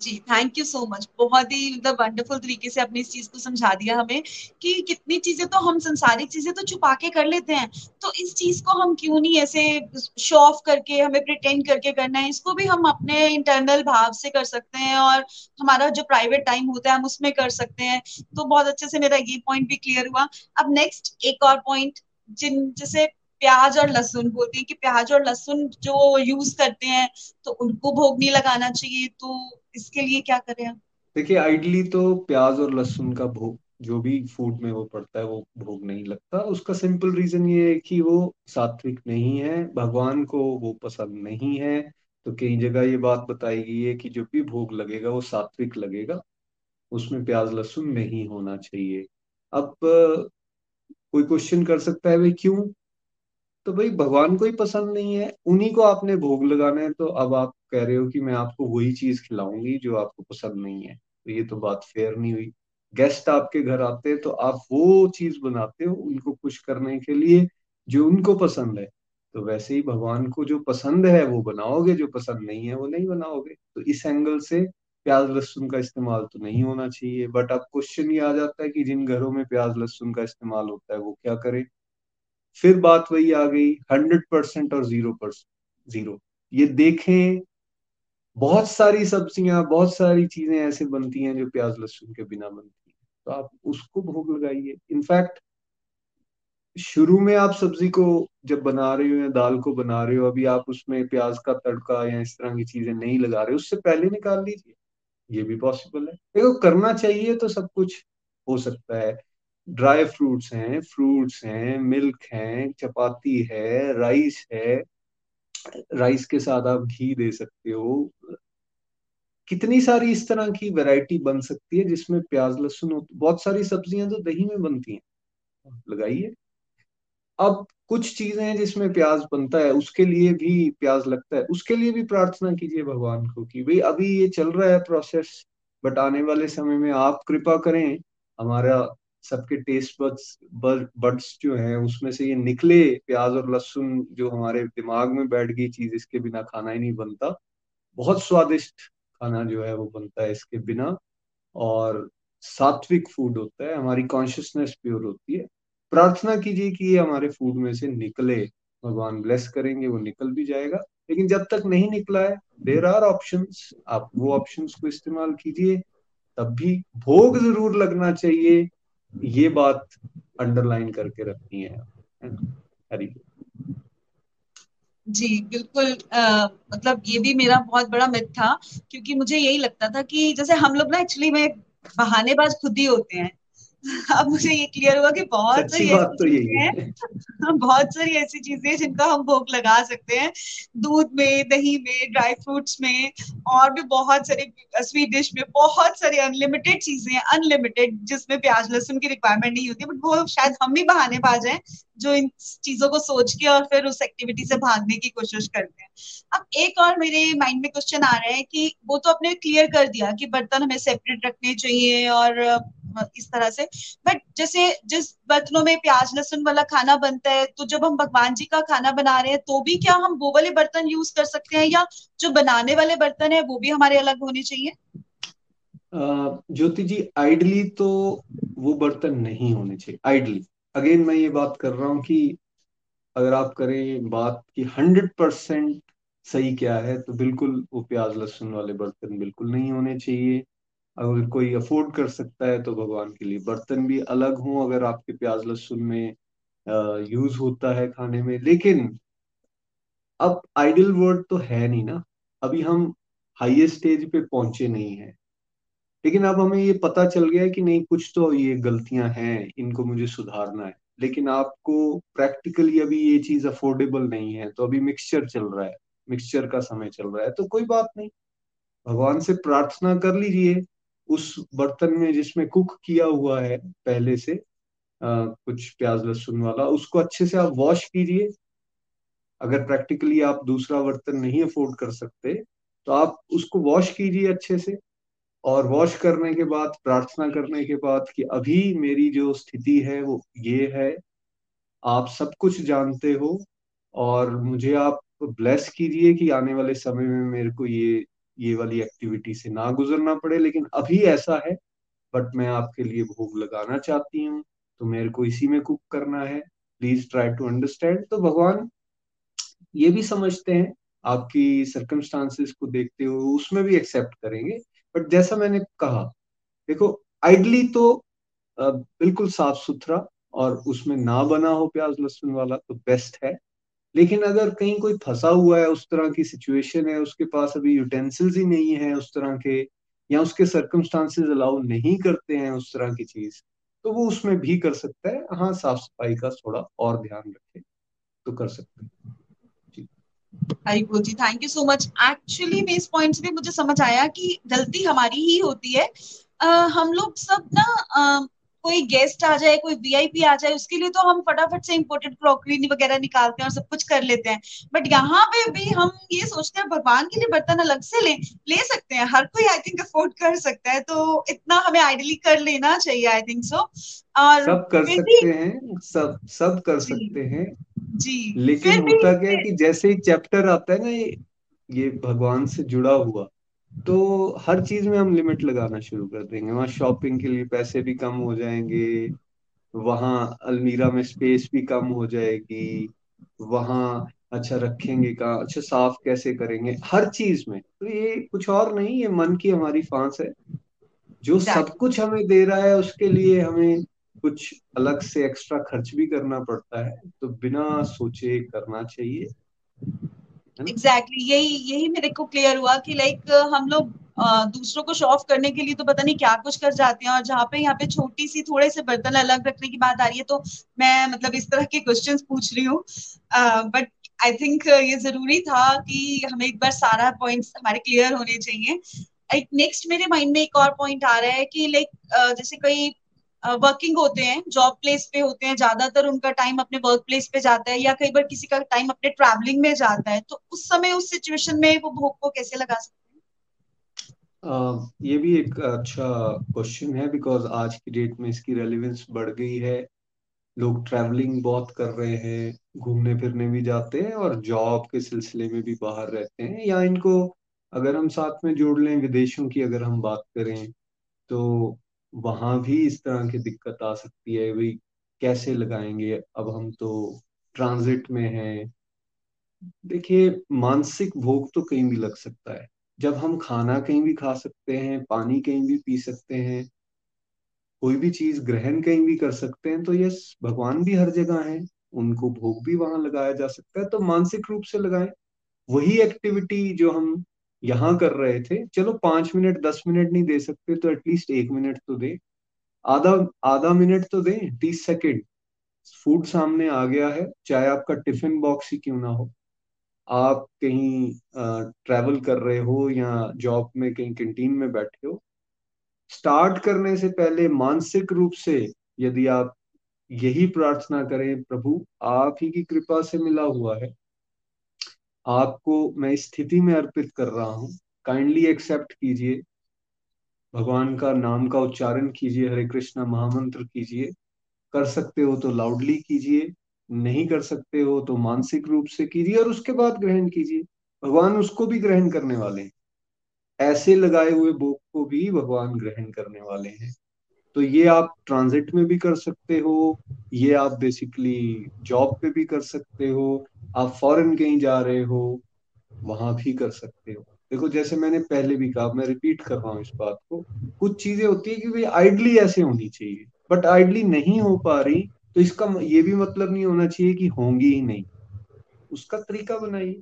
जी थैंक यू सो मच बहुत ही मतलब वंडरफुल तरीके से आपने इस चीज़ को समझा दिया हमें कि कितनी चीज़ें तो हम संसारिक चीज़ें तो छुपा के कर लेते हैं। तो इस चीज़ को हम क्यों नहीं ऐसे शो ऑफ़ करके, हमें प्रिटेंड करके करना है? इसको भी हम अपने इंटरनल भाव से कर सकते हैं और हमारा जो प्राइवेट टाइम होता है, हम उसमें कर सकते हैं। तो बहुत अच्छे से मेरा ये पॉइंट भी क्लियर हुआ। अब नेक्स्ट एक और पॉइंट जिन, जैसे प्याज और लहसुन बोलते हैं कि प्याज और लहसुन जो यूज़ करते हैं तो उनको भोग नहीं लगाना चाहिए तो इसके लिए क्या करें हम देखिए आइडली तो प्याज और लहसुन का भोग, जो भी फ़ूड में वो पड़ता है, वो भोग नहीं लगता। उसका सिंपल रीजन ये है कि वो सात्विक नहीं है, भगवान को वो पसंद नहीं है। तो कई जगह ये बात बताई गई है कि जो भी भोग लगेगा, वो सात्विक लगेगा। उसमें प्याज, लहसुन नहीं होना चाहिए। अब, कोई क्वेश्चन कर सकता है, भाई, क्यों? तो भाई, भगवान को ही पसंद नहीं है, उन्हीं को आपने भोग लगाना है तो अब आप कह रहे हो कि मैं आपको वही चीज़ खिलाऊँगी जो आपको पसंद नहीं है। तो ये तो बात फेयर नहीं हुई। गेस्ट आपके घर आते हैं तो आप वो चीज़ बनाते हो उनको खुश करने के लिए जो उनको पसंद है। तो वैसे ही भगवान को जो पसंद है वो बनाओगे, जो पसंद नहीं है वो नहीं बनाओगे। तो इस एंगल से प्याज लहसुन का इस्तेमाल तो नहीं होना चाहिए। बट अब क्वेश्चन ये आ जाता है कि जिन घरों में प्याज लहसुन का इस्तेमाल होता है वो क्या करें? फिर बात वही आ गई हंड्रेड परसेंट और ज़ीरो परसेंट ज़ीरो ये देखें बहुत सारी सब्ज़ियाँ, बहुत सारी चीज़ें ऐसे बनती हैं जो प्याज लहसुन के बिना बनती हैं। तो आप उसको भोग लगाइए। इनफैक्ट शुरू में आप सब्ज़ी को जब बना रहे हो या दाल को बना रहे हो, अभी आप उसमें प्याज का तड़का या इस तरह की चीज़ें नहीं लगा रहे, उससे पहले निकाल लीजिए। ये भी पॉसिबल है। देखो, करना चाहिए तो सब कुछ हो सकता है। ड्राई फ्रूट्स हैं फ्रूट्स हैं मिल्क हैं, चपाती है राइस है। राइस के साथ आप घी दे सकते हो। कितनी सारी इस तरह की वैरायटी बन सकती है जिसमें प्याज, लहसुन बहुत सारी सब्ज़ियाँ तो दही में बनती हैं। लगाइए। अब कुछ चीज़ें हैं जिसमें प्याज बनता है, उसके लिए भी प्याज लगता है। उसके लिए भी प्रार्थना कीजिए भगवान को कि भाई अभी ये चल रहा है प्रोसेस बट आने वाले समय में आप कृपा करें, हमारा सबके टेस्ट बड्स बर्ड्स जो हैं, उसमें से ये निकले प्याज और लहसुन जो हमारे दिमाग में बैठ गई चीज़, इसके बिना खाना ही नहीं बनता। बहुत स्वादिष्ट खाना जो है वो बनता है इसके बिना। और सात्विक फ़ूड होता है, हमारी कॉन्शियसनेस प्योर होती है। प्रार्थना कीजिए कि ये हमारे फ़ूड में से निकले। भगवान ब्लेस करेंगे, वो निकल भी जाएगा। लेकिन जब तक नहीं निकला है देर आर ऑप्शन आप वो ऑप्शन को इस्तेमाल कीजिए। तब भी भोग ज़रूर लगना चाहिए। ये बात अंडरलाइन करके रखनी है। हरी जी बिल्कुल आ, मतलब ये भी मेरा बहुत बड़ा मिथ था क्योंकि मुझे यही लगता था कि जैसे हम लोग ना एक्चुअली में बहानेबाज खुद ही होते हैं। अब मुझे ये क्लियर हुआ कि बहुत सारी ऐसी तो चीज़ें हैं। बहुत सारी ऐसी चीज़ें जिनका हम भोग लगा सकते हैं। दूध में दही में ड्राई फ्रूट्स में और भी बहुत सारे स्वीट डिश में बहुत सारी अनलिमिटेड चीज़ें हैं अनलिमिटेड जिसमें प्याज लहसुन की रिक्वायरमेंट नहीं होती बट वो शायद हम भी बहाने पा जाए जो इन चीज़ों को सोच के और फिर उस एक्टिविटी से भागने की कोशिश करते हैं। अब एक और मेरे माइंड में क्वेश्चन आ रहा है कि वो तो आपने क्लियर कर दिया कि बर्तन हमें सेपरेट रखने चाहिए और इस तरह से। बट जैसे जिस बर्तनों में प्याज, लहसुन वाला खाना बनता है तो जब हम भगवान जी का खाना बना रहे हैं तो भी क्या हम वो वाले बर्तन यूज़ कर सकते हैं? या जो बनाने वाले बर्तन है, वो भी हमारे अलग होने चाहिए? ज्योति जी आइडली तो वो बर्तन नहीं होने चाहिए। आइडली अगेन मैं ये बात कर रहा हूँ कि अगर आप करें बात की हंड्रेड परसेंट सही क्या है तो बिल्कुल वो प्याज, लहसुन वाले बर्तन बिल्कुल नहीं होने चाहिए। अगर कोई अफोर्ड कर सकता है तो भगवान के लिए। बर्तन भी अलग हों अगर आपके प्याज लहसुन में यूज़ होता है खाने में। लेकिन अब आइडल वर्ड तो है नहीं ना। अभी हम हाईएस्ट स्टेज पे पहुँचे नहीं है। लेकिन अब हमें ये पता चल गया है कि नहीं, कुछ तो ये गलतियाँ हैं, इनको मुझे सुधारना है। लेकिन आपको प्रैक्टिकली अभी ये चीज़ अफोर्डेबल नहीं है तो अभी मिक्सचर चल रहा है। मिक्सचर का समय चल रहा है तो कोई बात नहीं। भगवान से प्रार्थना कर लीजिए। उस बर्तन में जिसमें कुक किया हुआ है पहले से आ, कुछ प्याज लहसुन वाला उसको अच्छे से आप वॉश कीजिए। अगर प्रैक्टिकली आप दूसरा बर्तन नहीं अफोर्ड कर सकते तो आप उसको वॉश कीजिए अच्छे से। और वॉश करने के बाद प्रार्थना करने के बाद कि अभी मेरी जो स्थिति है वो ये है। आप सब कुछ जानते हो और मुझे आप ब्लेस कीजिए कि आने वाले समय में मेरे को ये ये वाली एक्टिविटी से ना गुजरना पड़े, लेकिन अभी ऐसा है बट मैं आपके लिए भोग लगाना चाहती हूँ तो मेरे को इसी में कुक करना है। प्लीज़ ट्राई टू अंडरस्टैंड तो भगवान, ये भी समझते हैं, आपकी सर्कमस्टांसिस को देखते हुए उसमें भी एक्सेप्ट करेंगे। बट जैसा मैंने कहा, देखो आइडली तो बिल्कुल साफ़ सुथरा और उसमें ना बना हो प्याज लहसुन वाला तो बेस्ट है। लेकिन अगर कहीं कोई फंसा हुआ है उस तरह की सिचुएशन है उसके पास अभी यूटेंसिल्स ही नहीं है उस तरह के या उसके सर्कमस्टांसेस अलाउ नहीं करते हैं उस तरह की चीज़ तो वो उसमें भी कर सकता है। हाँ साफ़ सफ़ाई का थोड़ा और ध्यान रखे तो कर सकते हैं। जी। Thank you so much actually में इस पॉइंट से भी मुझे समझ आया कि गलती हमारी ही होती है। uh, हम लोग सब ना uh, कोई गेस्ट आ जाए कोई वीआईपी आ जाए उसके लिए तो हम फटाफट से इम्पोर्टेड क्रॉकरी वगैरह निकालते हैं और सब कुछ कर लेते हैं। बट यहाँ पे भी हम ये सोचते हैं भगवान के लिए बर्तन अलग से ले ले सकते हैं। हर कोई आई थिंक अफोर्ड कर सकता है। तो इतना हमें आइडली कर लेना चाहिए आई थिंक सो और सब कर सकते हैं सब सब कर सकते हैं। जी। लेकिन होता क्या है कि जैसे ही चैप्टर आता है ना ये ये भगवान से जुड़ा हुआ तो हर चीज़ में हम लिमिट लगाना शुरू कर देंगे। वहाँ शॉपिंग के लिए पैसे भी कम हो जाएँगे वहाँ अलमीरा में स्पेस भी कम हो जाएगी वहाँ अच्छा रखेंगे कहाँ अच्छा साफ़ कैसे करेंगे हर चीज़ में। तो ये कुछ और नहीं ये मन की हमारी फांस है। जो सब कुछ हमें दे रहा है उसके लिए हमें कुछ अलग से एक्स्ट्रा खर्च भी करना पड़ता है। तो बिना सोचे करना चाहिए। Exactly exactly. यही यही मेरे को क्लियर हुआ कि लाइक हम लोग दूसरों को शो ऑफ़ करने के लिए तो पता नहीं क्या कुछ कर जाते हैं और जहाँ पे, यहाँ पे छोटी सी थोड़े से बर्तन अलग रखने की बात आ रही है तो मैं मतलब इस तरह के क्वेश्चन पूछ रही हूँ। बट आई थिंक ये ज़रूरी था कि हमें एक बार सारा पॉइंट्स हमारे क्लियर होने चाहिए। नेक्स्ट मेरे माइंड में एक और पॉइंट आ रहा है कि लाइक जैसे कई वर्किंग होते हैं जॉब प्लेस पे होते हैं ज़्यादातर उनका टाइम अपने वर्क प्लेस पे जाता है या कई बार किसी का टाइम अपने ट्रैवलिंग में जाता है तो उस समय उस सिचुएशन में वो भोग को कैसे लगा सकते हैं? uh, ये भी एक अच्छा क्वेश्चन है बिकॉज़ आज की डेट में इसकी रेलिवेंस बढ़ गई है। लोग ट्रैवलिंग बहुत कर रहे हैं घूमने फिरने भी जाते हैं और जॉब के सिलसिले में भी बाहर रहते हैं या इनको अगर हम साथ में जोड़ लें विदेशों की अगर हम बात करें तो वहाँ भी इस तरह की दिक्कत आ सकती है, भाई, कैसे लगाएँगे? अब हम तो ट्रांजिट में हैं। देखिए, मानसिक भोग तो कहीं भी लग सकता है। जब हम खाना कहीं भी खा सकते हैं, पानी कहीं भी पी सकते हैं, कोई भी चीज़ ग्रहण कहीं भी कर सकते हैं तो यस, भगवान भी हर जगह है, उनको भोग भी वहाँ लगाया जा सकता है तो मानसिक रूप से लगाएँ। वही एक्टिविटी जो हम यहाँ कर रहे थे। चलो पाँच मिनट, दस मिनट नहीं दे सकते तो एटलीस्ट एक मिनट तो दे। आधा आधा मिनट तो दे, तीस सेकेंड। फ़ूड सामने आ गया है, चाहे आपका टिफ़िन बॉक्स ही क्यों ना हो। आप कहीं ट्रैवल कर रहे हो या जॉब में कहीं कैंटीन में बैठे हो। स्टार्ट करने से पहले मानसिक रूप से यदि आप यही प्रार्थना करें, प्रभु, आप ही की कृपा से मिला हुआ है। आपको मैं स्थिति में अर्पित कर रहा हूँ। काइंडली एक्सेप्ट कीजिए। भगवान का नाम का उच्चारण कीजिए, हरे कृष्णा महामंत्र कीजिए। कर सकते हो तो लाउडली कीजिए, नहीं कर सकते हो तो मानसिक रूप से कीजिए और उसके बाद ग्रहण कीजिए। भगवान उसको भी ग्रहण करने वाले हैं। ऐसे लगाए हुए भोग को भी भगवान ग्रहण करने वाले हैं। तो ये आप ट्रांजिट में भी कर सकते हो, ये आप बेसिकली जॉब पे भी कर सकते हो, आप फॉरेन कहीं जा रहे हो, वहाँ भी कर सकते हो। देखो, जैसे मैंने पहले भी कहा, मैं रिपीट कर रहा हूँ इस बात को, कुछ चीज़ें होती है कि भाई आइडली ऐसे होनी चाहिए बट आइडली नहीं हो पा रही तो इसका ये भी मतलब नहीं होना चाहिए कि होंगी ही नहीं। उसका तरीका बनाइए।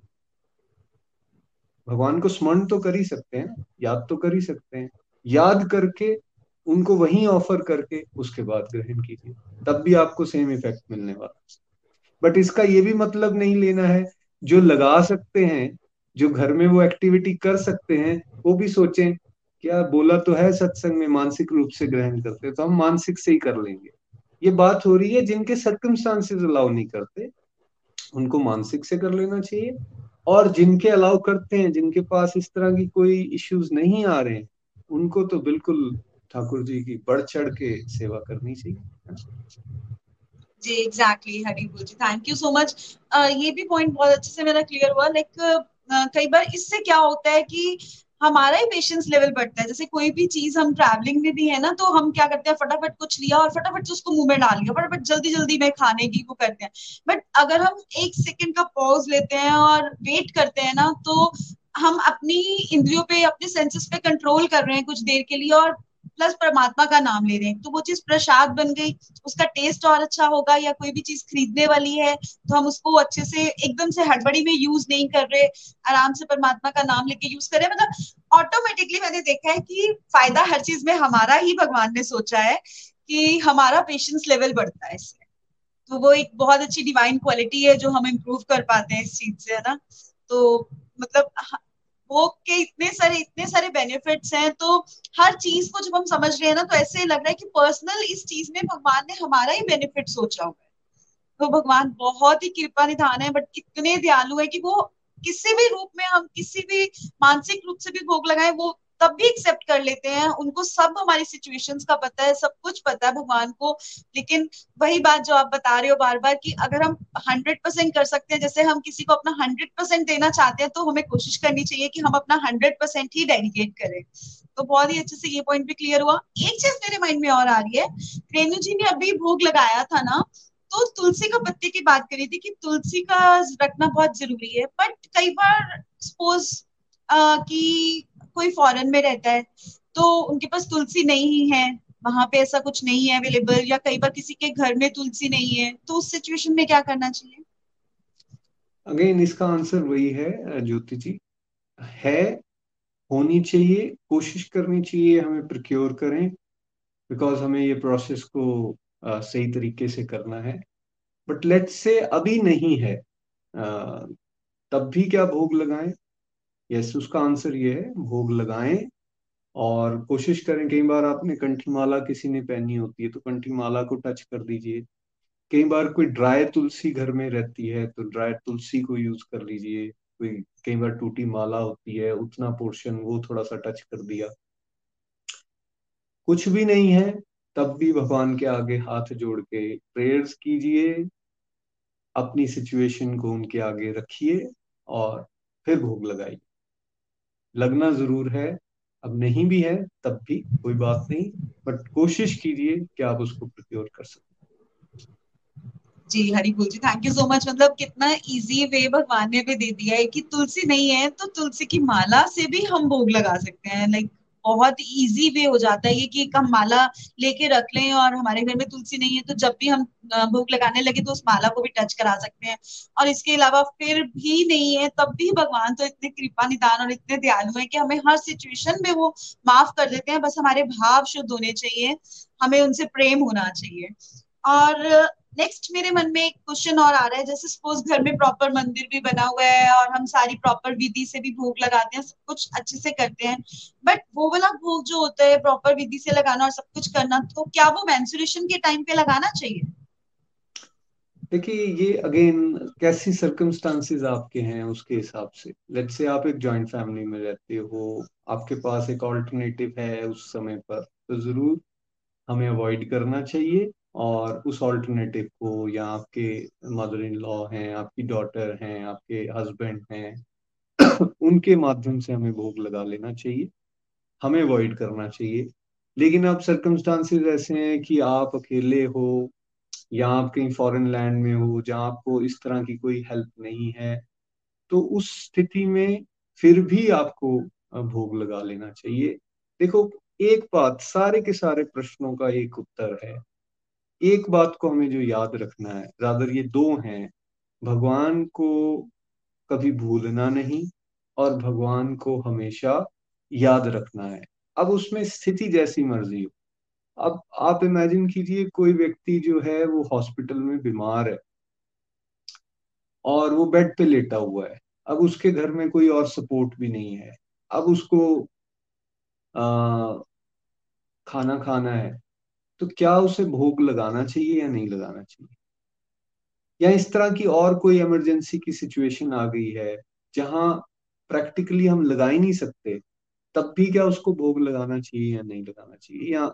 भगवान को स्मरण तो कर ही सकते हैं, याद तो कर ही सकते हैं। याद करके उनको वहीं ऑफ़र करके उसके बाद ग्रहण कीजिए। तब भी आपको सेम इफ़ेक्ट मिलने वाला बट इसका ये भी मतलब नहीं लेना है, जो लगा सकते हैं, जो घर में वो एक्टिविटी कर सकते हैं, वो भी सोचें, क्या बोला तो है सत्संग में, मानसिक रूप से ग्रहण करते तो हम मानसिक से ही कर लेंगे। ये बात हो रही है, जिनके सर्कमस्टांसेस अलाउ नहीं करते, उनको मानसिक से कर लेना चाहिए। और जिनके अलाउ करते हैं, जिनके पास इस तरह की कोई इश्यूज़ नहीं आ रहे हैं, उनको तो बिल्कुल ठाकुर जी की बढ़ चढ़ के सेवा करनी चाहिए। जी एग्जैक्टली हरिबुल जी थैंक यू सो मच ये भी पॉइंट बहुत अच्छे से मेरा क्लियर हुआ लाइक uh, कई बार इससे क्या होता है कि हमारा ही पेशेंस लेवल बढ़ता है। जैसे कोई भी चीज़ हम ट्रैवलिंग में भी है ना तो हम क्या करते हैं फटाफट कुछ लिया और फटाफट से उसको मुँह में डाल लिया फटाफट जल्दी जल्दी में खाने की वो करते हैं। बट अगर हम एक सेकेंड का पॉज लेते हैं और वेट करते हैं ना तो हम अपनी इंद्रियों पे अपने सेंसेस पे कंट्रोल कर रहे हैं कुछ देर के लिए और प्लस परमात्मा का नाम ले रहे हैं। तो वो चीज़ प्रसाद बन गई, उसका टेस्ट और अच्छा होगा या कोई भी चीज़ खरीदने वाली है तो हम उसको अच्छे से एकदम से हड़बड़ी में यूज़ नहीं कर रहे, आराम से परमात्मा का नाम लेके यूज़ कर रहे मतलब ऑटोमेटिकली मैंने देखा है कि फ़ायदा हर चीज़ में हमारा ही भगवान ने सोचा है कि हमारा पेशेंस लेवल बढ़ता है इससे। तो वो एक बहुत अच्छी डिवाइन क्वालिटी है जो हम इम्प्रूव कर पाते हैं इस चीज़ से, है ना? तो मतलब वो के इतने सारे इतने सारे बेनिफिट्स हैं तो हर चीज़ को जब हम समझ रहे हैं ना तो ऐसे लग रहा है कि पर्सनल इस चीज़ में भगवान ने हमारा ही बेनिफिट सोचा हुआ है। तो भगवान बहुत ही कृपा निधान है बट इतने दयालु है कि वो किसी भी रूप में हम किसी भी मानसिक रूप से भी भोग लगाए, वो तब भी एक्सेप्ट कर लेते हैं। उनको सब हमारी सिचुएशंस का पता है, सब कुछ पता है भगवान को। लेकिन वही बात जो आप बता रहे हो बार बार कि अगर हम हंड्रेड परसेंट कर सकते हैं, जैसे हम किसी को अपना हंड्रेड परसेंट देना चाहते हैं तो हमें कोशिश करनी चाहिए कि हम अपना हंड्रेड परसेंट ही डेडिकेट करें। तो बहुत ही अच्छे से ये पॉइंट भी क्लियर हुआ। एक चीज़ मेरे माइंड में और आ रही है। रेणु जी ने अभी भोग लगाया था ना तो तुलसी का पत्ते की बात करी थी कि तुलसी का रखना बहुत ज़रूरी है। बट कई बार सपोज़ कि कोई फॉरेन में रहता है तो उनके पास तुलसी नहीं है वहाँ पे ऐसा कुछ नहीं है अवेलेबल या कई बार किसी के घर में तुलसी नहीं है तो उस सिचुएशन में क्या करना चाहिए? अगेन इसका आंसर वही है ज्योति जी। है होनी चाहिए कोशिश करनी चाहिए हमें प्रिक्योर करें बिकॉज़ हमें ये प्रोसेस को uh, सही तरीके से करना है। बट लेट्स से अभी नहीं है uh, तब भी क्या भोग लगाएँ? यस उसका आंसर ये है, भोग लगाएँ और कोशिश करें, कई बार आपने कंठी माला किसी ने पहनी होती है तो कंठी माला को टच कर दीजिए। कई बार कोई ड्राई तुलसी घर में रहती है तो ड्राई तुलसी को यूज़ कर लीजिए। कोई, कई बार टूटी माला होती है, उतना पोर्शन वो थोड़ा सा टच कर दिया। कुछ भी नहीं है, तब भी भगवान के आगे हाथ जोड़ के प्रेयर्स कीजिए, अपनी सिचुएशन को उनके आगे रखिए और फिर भोग लगाइए। लगना ज़रूर है। अब नहीं भी है, तब भी कोई बात नहीं बट कोशिश कीजिए कि आप उसको प्रिक्योर कर सकते जी हरी बोल जी थैंक यू सो मच मतलब कितना इजी वे भगवान ने भी दे दिया है कि तुलसी नहीं है तो तुलसी की माला से भी हम भोग लगा सकते हैं। लाइक बहुत इजी वे हो जाता है ये कि हम माला लेके रख लें और हमारे घर में तुलसी नहीं है तो जब भी हम भोग लगाने लगे तो उस माला को भी टच करा सकते हैं। और इसके अलावा फिर भी नहीं है, तब भी भगवान तो इतने कृपा निदान और इतने दयालु है कि हमें हर सिचुएशन में वो माफ़ कर देते हैं। बस हमारे भाव शुद्ध होने चाहिए, हमें उनसे प्रेम होना चाहिए। और नेक्स्ट मेरे मन में एक क्वेश्चन और आ रहा है। जैसे सपोज़ घर में प्रॉपर मंदिर भी बना हुआ है और हम सारी प्रॉपर विधि से भी भोग लगाते हैं, सब कुछ अच्छे से करते हैं। बट वो वाला भोग जो होता है प्रॉपर विधि से लगाना और सब कुछ करना तो क्या वो मैंसुरेशन के टाइम पे लगाना चाहिए? देखिए, ये अगेन कैसी सर्कमस्टांसेस आपके हैं उसके हिसाब से? लेट से आप एक जॉइंट फैमिली में रहते हो, आपके पास एक ऑल्टरनेटिव है उस समय पर तो ज़रूर हमें अवॉइड करना चाहिए। और उस ऑल्टरनेटिव को या आपके मदर इन लॉ हैं, आपकी डॉटर हैं, आपके हस्बैंड हैं, उनके माध्यम से हमें भोग लगा लेना चाहिए, हमें अवॉइड करना चाहिए। लेकिन अब सर्कमस्टांसेस ऐसे हैं कि आप अकेले हो, या आप कहीं फॉरेन लैंड में हो, जहाँ आपको इस तरह की कोई हेल्प नहीं है तो उस स्थिति में फिर भी आपको भोग लगा लेना चाहिए। देखो, एक बात, सारे के सारे प्रश्नों का एक उत्तर है। एक बात को हमें जो याद रखना है रादर ये दो हैं भगवान को कभी भूलना नहीं और भगवान को हमेशा याद रखना है। अब उसमें स्थिति जैसी मर्ज़ी हो। अब आप इमेजिन कीजिए कोई व्यक्ति जो है वो हॉस्पिटल में बीमार है और वो बेड पे लेटा हुआ है। अब उसके घर में कोई और सपोर्ट भी नहीं है। अब उसको आ, खाना खाना है। तो क्या उसे भोग लगाना चाहिए या नहीं लगाना चाहिए? या इस तरह की और कोई इमरजेंसी की सिचुएशन आ गई है जहाँ प्रैक्टिकली हम लगा ही नहीं सकते तब भी क्या उसको भोग लगाना चाहिए या नहीं लगाना चाहिए? या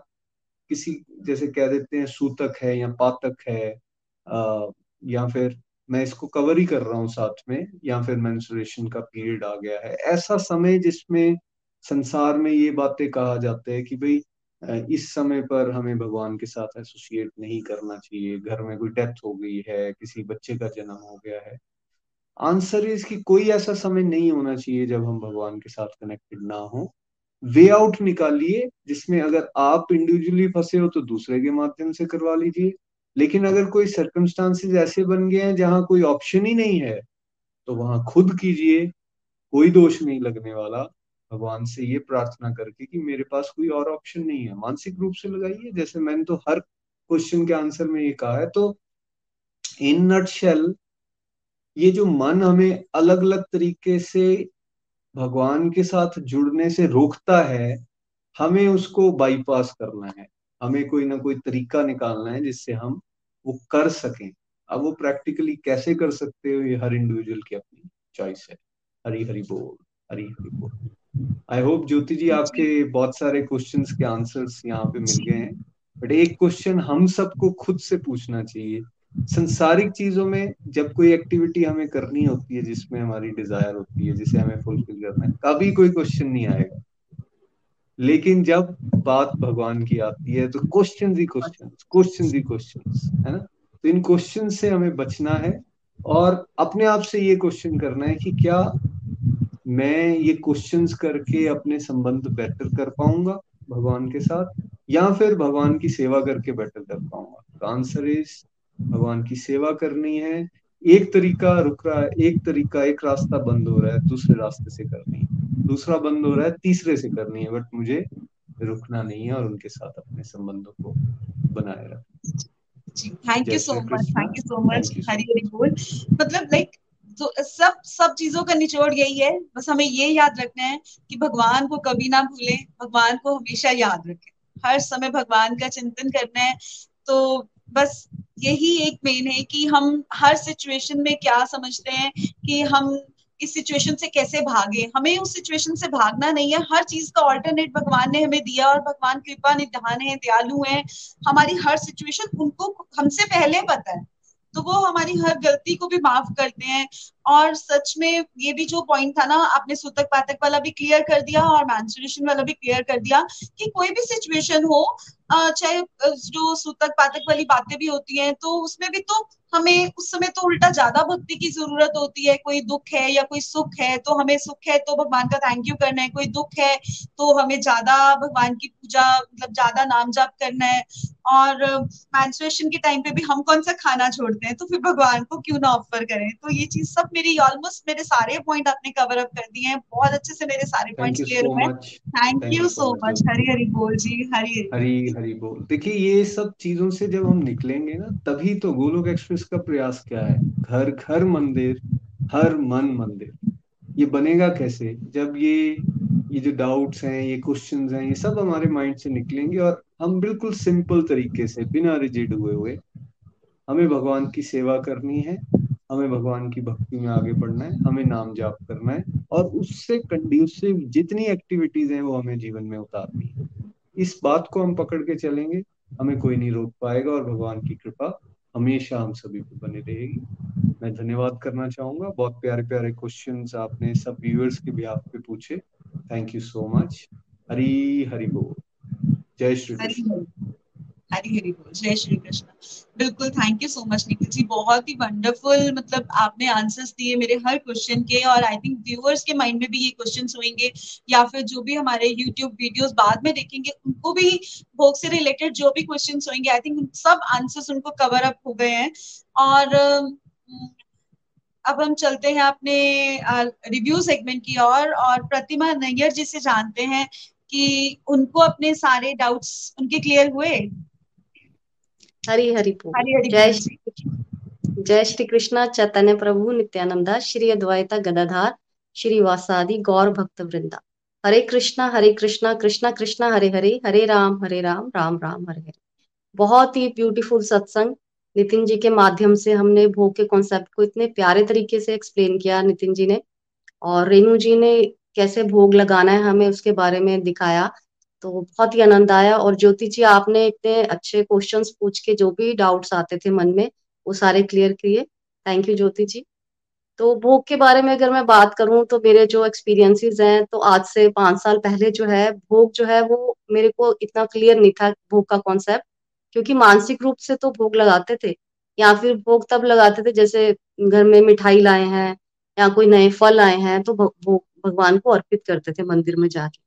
किसी जैसे कह देते हैं सूतक है या पातक है आ, या फिर मैं इसको कवर ही कर रहा हूँ साथ में या फिर मेंस्ट्रुएशन का पीरियड आ गया है। ऐसा समय जिसमें संसार में ये बातें कहा जाता है कि भाई इस समय पर हमें भगवान के साथ एसोसिएट नहीं करना चाहिए। घर में कोई डेथ हो गई है, किसी बच्चे का जन्म हो गया है। आंसर इज़ कि कोई ऐसा समय नहीं होना चाहिए जब हम भगवान के साथ कनेक्टेड ना हो। वे आउट निकालिए, जिसमें अगर आप इंडिविजुअली फंसे हो तो दूसरे के माध्यम से करवा लीजिए। लेकिन अगर कोई सर्कमस्टांसिस ऐसे बन गए हैं जहाँ कोई ऑप्शन ही नहीं है तो वहाँ खुद कीजिए, कोई दोष नहीं लगने वाला। भगवान से ये प्रार्थना करके कि मेरे पास कोई और ऑप्शन नहीं है। मानसिक रूप से लगाइए, जैसे मैंने तो हर क्वेश्चन के आंसर में ये कहा है तो इन नट ये जो मन हमें अलग अलग तरीके से भगवान के साथ जुड़ने से रोकता है, हमें उसको बाईपास करना है। हमें कोई ना कोई तरीका निकालना है जिससे हम वो कर सकें। अब वो प्रैक्टिकली कैसे कर सकते हो, ये हर इंडिविजुअल की अपनी चॉइस है। हरी हरी बोल हरी हरी बोल। आई होप ज्योति जी आपके बहुत सारे क्वेश्चंस के आंसर्स यहाँ पे मिल गए हैं। बट एक क्वेश्चन हम सबको खुद से पूछना चाहिए। संसारिक चीज़ों में जब कोई एक्टिविटी हमें करनी होती है जिसमें हमारी डिज़ायर होती है जिसे हमें फुलफिल करना है कभी कोई क्वेश्चन नहीं आएगा। लेकिन जब बात भगवान की आती है तो क्वेश्चन ही क्वेश्चन क्वेश्चन ही क्वेश्चन है ना? तो इन क्वेश्चन से हमें बचना है और अपने आप से ये क्वेश्चन करना है कि क्या मैं ये क्वेश्चंस करके अपने संबंध बेटर कर पाऊँगा भगवान के साथ या फिर भगवान की सेवा करके बेटर कर पाऊँगा। आंसर इज़ भगवान की सेवा करनी है। एक तरीका रुक रहा है एक तरीका एक रास्ता बंद हो रहा है दूसरे रास्ते से करनी है। दूसरा बंद हो रहा है तीसरे से करनी है बट मुझे रुकना नहीं है और उनके साथ अपने संबंधों को बनाए रखना। Thank you so much thank you so much Hari Hari बोल। मतलब लाइक तो सब सब चीज़ों का निचोड़ यही है। बस हमें ये याद रखना है कि भगवान को कभी ना भूलें, भगवान को हमेशा याद रखें। हर समय भगवान का चिंतन करना है। तो बस यही एक मेन है कि हम हर सिचुएशन में क्या समझते हैं कि हम इस सिचुएशन से कैसे भागे। हमें उस सिचुएशन से भागना नहीं है। हर चीज़ का ऑल्टरनेट भगवान ने हमें दिया और भगवान कृपा निधान है, दयालु है। हमारी हर सिचुएशन उनको हमसे पहले पता है। तो वो हमारी हर गलती को भी माफ़ करते हैं। और सच में ये भी जो पॉइंट था ना, आपने सूतक पातक वाला भी क्लियर कर दिया और मैंसुरेशन वाला भी क्लियर कर दिया कि कोई भी सिचुएशन हो चाहे जो सूतक पातक वाली बातें भी होती हैं तो उसमें भी तो हमें उस समय तो उल्टा ज़्यादा भक्ति की ज़रूरत होती है। कोई दुख है या कोई सुख है तो हमें सुख है तो भगवान का थैंक यू करना है। कोई दुख है तो हमें ज़्यादा भगवान की पूजा मतलब ज़्यादा नाम जाप करना है। और मैंसुरेशन के टाइम पे भी हम कौन सा खाना छोड़ते हैं? तो फिर भगवान को क्यों ना ऑफ़र करें? तो ये चीज़ सब मेरी ऑलमोस्ट मेरे सारे पॉइंट आपने कवर अप कर दिए हैं। बहुत अच्छे से मेरे सारे पॉइंट क्लियर हुए thank you so much Hari Hari बोल जी हरी हरी हरी बोल। देखिए ये सब चीज़ों से जब हम निकलेंगे ना तभी तो गोलोक एक्सप्रेस का प्रयास क्या है? घर घर मंदिर हर मन मंदिर। ये बनेगा कैसे? जब ये ये जो डाउट्स हैं ये क्वेश्चंस हैं ये सब हमारे माइंड से निकलेंगे और हम बिल्कुल सिंपल तरीके से बिना रिजिड हुए हुए हमें भगवान की सेवा करनी है। हमें भगवान की भक्ति में आगे बढ़ना है हमें नाम जाप करना है और उससे कंड्यूसिव जितनी एक्टिविटीज़ हैं वो हमें जीवन में उतारनी है। इस बात को हम पकड़ के चलेंगे हमें कोई नहीं रोक पाएगा और भगवान की कृपा हमेशा हम सभी को बनी रहेगी। मैं धन्यवाद करना चाहूँगा। बहुत प्यारे प्यारे क्वेश्चन आपने सब व्यूअर्स के भी आप पे पूछे। Thank you so much Hari Hari बोल। जय श्री कृष्ण। हरी हरी बोल। जय श्री कृष्ण। बिल्कुल thank you so much Nikhil ji. बहुत ही वंडरफुल मतलब आपने आंसर्स दिए मेरे हर क्वेश्चन के। और आई थिंक व्यूअर्स के माइंड में भी ये क्वेश्चन होंगे। या फिर जो भी हमारे यूट्यूब वीडियोस बाद में देखेंगे उनको भी भोग से रिलेटेड जो भी क्वेश्चन होंगे आई थिंक सब आंसर्स उनको कवर अप हो गए हैं। और अब हम चलते हैं अपने रिव्यू सेगमेंट की और, और प्रतिमा नैयर जी से जानते हैं कि उनको अपने सारे डाउट्स उनके क्लियर हुए? हरी हरि जय श्री जय श्री कृष्ण चैतन्य प्रभु नित्यानंदा श्री अद्वैता गदाधार श्री वासादि गौर भक्त वृंदा। हरे कृष्णा हरे कृष्णा कृष्णा कृष्णा हरे हरे हरे राम हरे राम राम राम हरे हरे। बहुत ही ब्यूटीफुल सत्संग। नितिन जी के माध्यम से हमने भोग के कॉन्सेप्ट को इतने प्यारे तरीके से एक्सप्लेन किया नितिन जी ने। और रेणु जी ने कैसे भोग लगाना है हमें उसके बारे में दिखाया। तो बहुत ही आनंद आया और ज्योति जी, आपने इतने अच्छे क्वेश्चंस पूछ के जो भी डाउट्स आते थे मन में, वो सारे क्लियर किए। Thank you Jyoti ji. तो भोग के बारे में अगर मैं बात करूँ तो मेरे जो एक्सपीरियंसेस हैं तो आज से पाँच साल पहले जो है, भोग जो है, वो मेरे को इतना क्लियर नहीं था भोग का कॉन्सेप्ट क्योंकि मानसिक रूप से तो भोग लगाते थे, या फिर भोग तब लगाते थे जैसे घर में मिठाई लाए हैं, या कोई नए फल आए हैं तो भोग भगवान को अर्पित करते थे मंदिर में जाके।